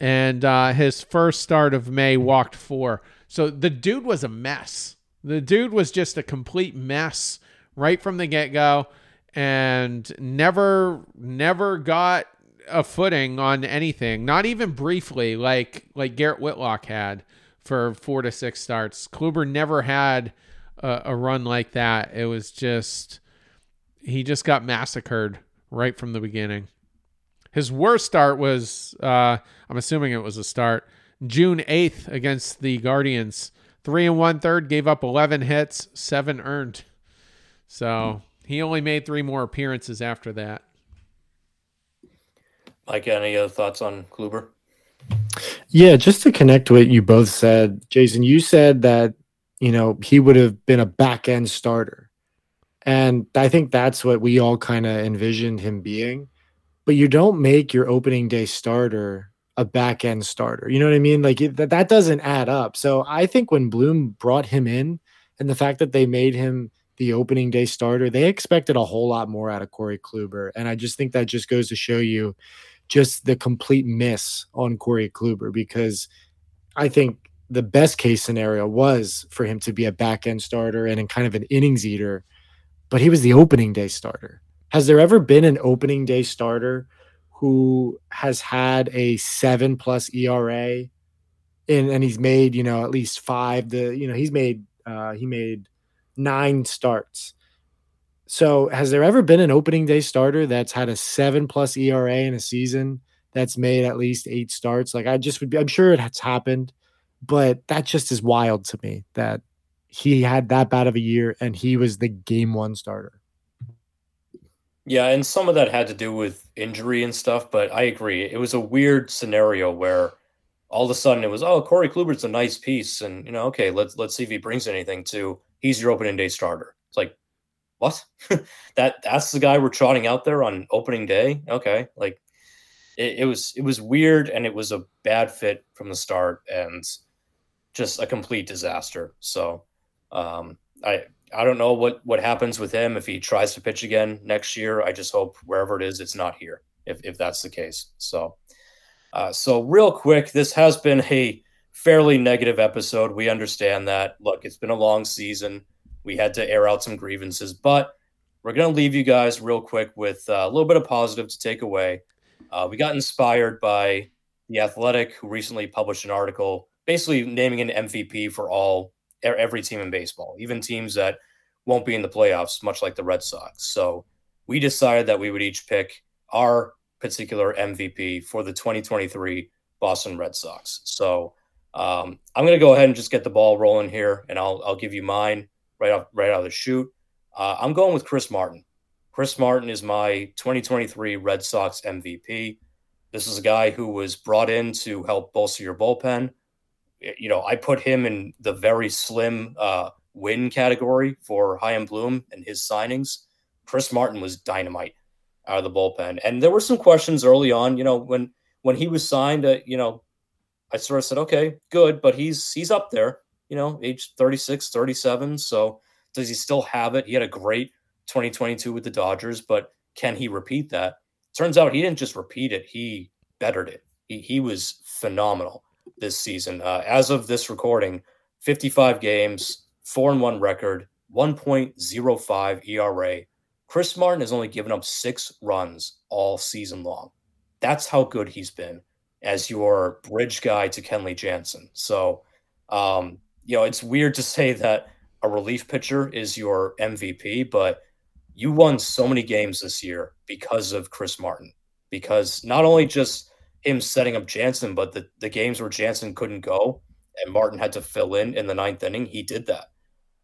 And uh, his first start of May walked four. So the dude was a mess. The dude was just a complete mess right from the get go and never, never got a footing on anything, not even briefly, like like Garrett Whitlock had for four to six starts. Kluber never had a, a run like that. It was just he just got massacred right from the beginning. His worst start was uh, I'm assuming it was a start June 8th against the Guardians. Three and one third, gave up 11 hits, seven earned. So he only made three more appearances after that. Mike, any other thoughts on Kluber? Yeah, just to connect what you both said, Jason, you said that you know, he would have been a back end starter. And I think that's what we all kind of envisioned him being. But you don't make your opening day starter a back end starter. You know what I mean? Like it, that, that doesn't add up. So I think when Bloom brought him in and the fact that they made him the opening day starter, they expected a whole lot more out of Corey Kluber. And I just think that just goes to show you just the complete miss on Corey Kluber because I think the best case scenario was for him to be a back end starter and in kind of an innings eater, but he was the opening day starter. Has there ever been an opening day starter who has had a seven plus ERA and, and he's made, you know, at least five the, you know, he's made, uh, he made nine starts. So has there ever been an opening day starter that's had a seven plus ERA in a season that's made at least eight starts? Like I just would be, I'm sure it has happened but that just is wild to me that he had that bad of a year and he was the game one starter. Yeah, and some of that had to do with injury and stuff, but I agree. It was a weird scenario where all of a sudden it was, oh, Corey Kluber's a nice piece, and you know, okay, let's let's see if he brings anything to he's your opening day starter. It's like, what? that that's the guy we're trotting out there on opening day. Okay. Like it, it was it was weird and it was a bad fit from the start. And just a complete disaster. So um, I I don't know what what happens with him if he tries to pitch again next year. I just hope wherever it is, it's not here. If if that's the case. So uh, so real quick, this has been a fairly negative episode. We understand that. Look, it's been a long season. We had to air out some grievances, but we're going to leave you guys real quick with uh, a little bit of positive to take away. Uh, we got inspired by the Athletic, who recently published an article basically naming an MVP for all every team in baseball, even teams that won't be in the playoffs, much like the Red Sox. So we decided that we would each pick our particular MVP for the 2023 Boston Red Sox. So um, I'm going to go ahead and just get the ball rolling here, and I'll I'll give you mine right off right out of the shoot. Uh, I'm going with Chris Martin. Chris Martin is my 2023 Red Sox MVP. This is a guy who was brought in to help bolster your bullpen you know, I put him in the very slim uh, win category for Chaim Bloom and his signings. Chris Martin was dynamite out of the bullpen, and there were some questions early on. You know, when when he was signed, uh, you know, I sort of said, okay, good, but he's he's up there, you know, age 36, 37. So does he still have it? He had a great 2022 with the Dodgers, but can he repeat that? Turns out he didn't just repeat it, he bettered it. He, he was phenomenal this season. Uh, as of this recording, 55 games, 4 and 1 record, 1.05 ERA. Chris Martin has only given up six runs all season long. That's how good he's been as your bridge guy to Kenley Jansen. So, um, you know, it's weird to say that a relief pitcher is your MVP, but you won so many games this year because of Chris Martin. Because not only just him setting up Jansen, but the, the games where Jansen couldn't go and Martin had to fill in in the ninth inning, he did that.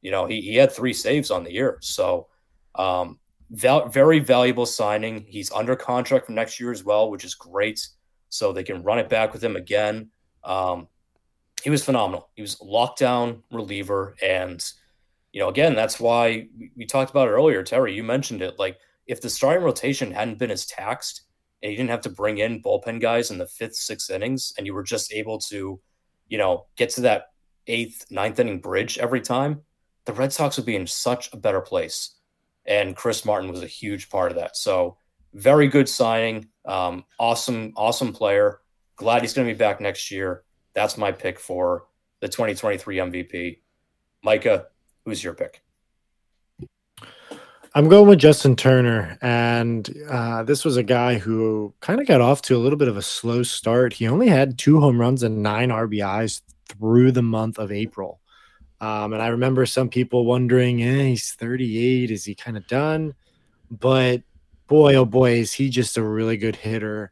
You know, he, he had three saves on the year. So, um, val- very valuable signing. He's under contract for next year as well, which is great so they can run it back with him again. Um, he was phenomenal. He was lockdown reliever, and you know, again, that's why we, we talked about it earlier. Terry, you mentioned it. Like, if the starting rotation hadn't been as taxed, and you didn't have to bring in bullpen guys in the fifth, sixth innings, and you were just able to, you know, get to that eighth, ninth inning bridge every time, the Red Sox would be in such a better place. And Chris Martin was a huge part of that. So very good signing. Um, awesome, awesome player. Glad he's going to be back next year. That's my pick for the 2023 MVP. Micah, who's your pick? I'm going with Justin Turner. And uh, this was a guy who kind of got off to a little bit of a slow start. He only had two home runs and nine RBIs through the month of April. Um, and I remember some people wondering, eh, he's 38. Is he kind of done? But boy, oh boy, is he just a really good hitter.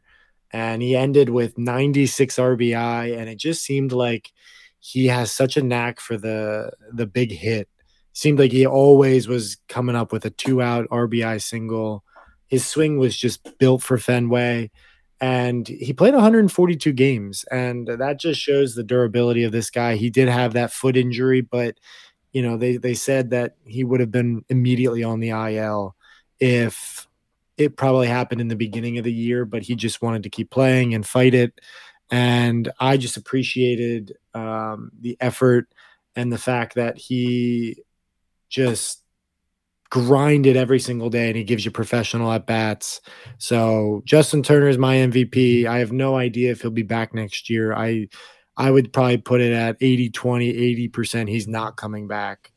And he ended with 96 RBI, and it just seemed like he has such a knack for the the big hit. Seemed like he always was coming up with a two out RBI single. His swing was just built for Fenway, and he played 142 games, and that just shows the durability of this guy. He did have that foot injury, but you know they they said that he would have been immediately on the IL if it probably happened in the beginning of the year, but he just wanted to keep playing and fight it. And I just appreciated um, the effort and the fact that he just grind it every single day and he gives you professional at bats. So Justin Turner is my MVP. I have no idea if he'll be back next year. I I would probably put it at 80 20 80% he's not coming back.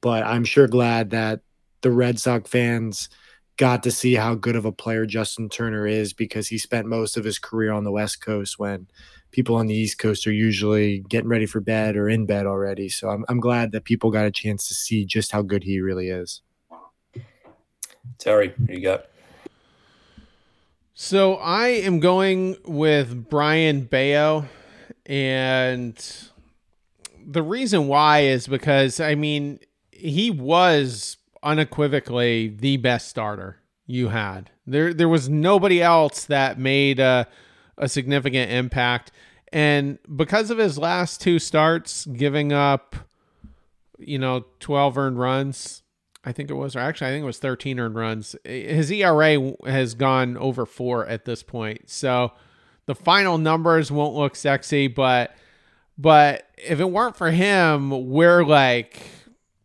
But I'm sure glad that the Red Sox fans got to see how good of a player Justin Turner is because he spent most of his career on the West Coast when people on the East Coast are usually getting ready for bed or in bed already. So I'm, I'm glad that people got a chance to see just how good he really is. Terry, you got? So I am going with Brayan Bello. And the reason why is because, I mean, he was unequivocally the best starter you had. There there was nobody else that made a, a significant impact. And because of his last two starts, giving up, you know, 12 earned runs, I think it was, or actually, I think it was 13 earned runs. His ERA has gone over four at this point. So the final numbers won't look sexy, but but if it weren't for him, we're like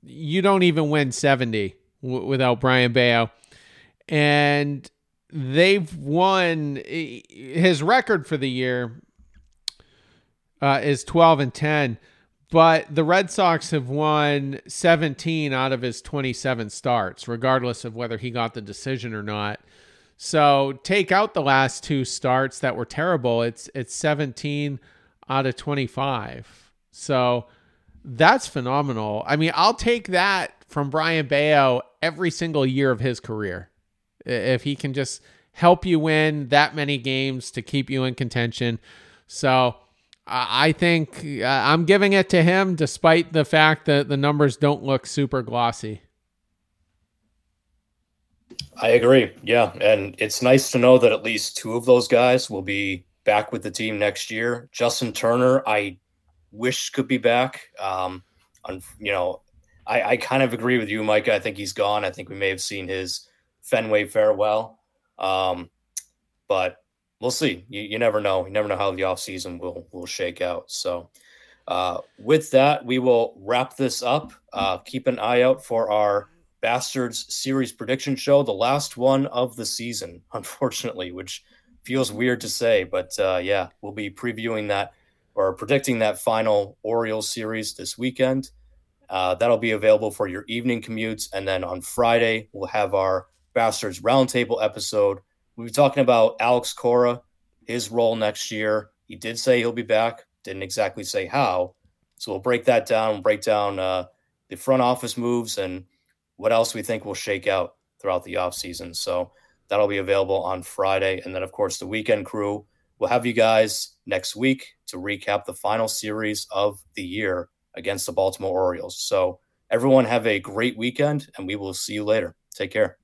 you don't even win 70 w- without Brayan Bello. And they've won his record for the year uh, is 12 and 10 but the Red Sox have won 17 out of his 27 starts regardless of whether he got the decision or not so take out the last two starts that were terrible it's it's 17 out of 25 so that's phenomenal. I mean, I'll take that from Brayan Bello every single year of his career. If he can just help you win that many games to keep you in contention. So I think uh, I'm giving it to him despite the fact that the numbers don't look super glossy. I agree. Yeah. And it's nice to know that at least two of those guys will be back with the team next year. Justin Turner, I wish could be back. Um, you know, I, I kind of agree with you, Micah. I think he's gone. I think we may have seen his Fenway farewell. Um, but we'll see. You, you never know. You never know how the offseason will will shake out. So uh, with that, we will wrap this up. Uh, keep an eye out for our Bastards series prediction show, the last one of the season, unfortunately, which feels weird to say, but uh, yeah, we'll be previewing that or predicting that final Orioles series this weekend. Uh, that'll be available for your evening commutes. And then on Friday, we'll have our Bastards Roundtable episode. We'll be talking about Alex Cora, his role next year. He did say he'll be back, didn't exactly say how. So we'll break that down, we'll break down uh, the front office moves and what else we think will shake out throughout the offseason. So that'll be available on Friday. And then, of course, the weekend crew will have you guys next week to recap the final series of the year against the Baltimore Orioles. So, everyone have a great weekend, and we will see you later. Take care.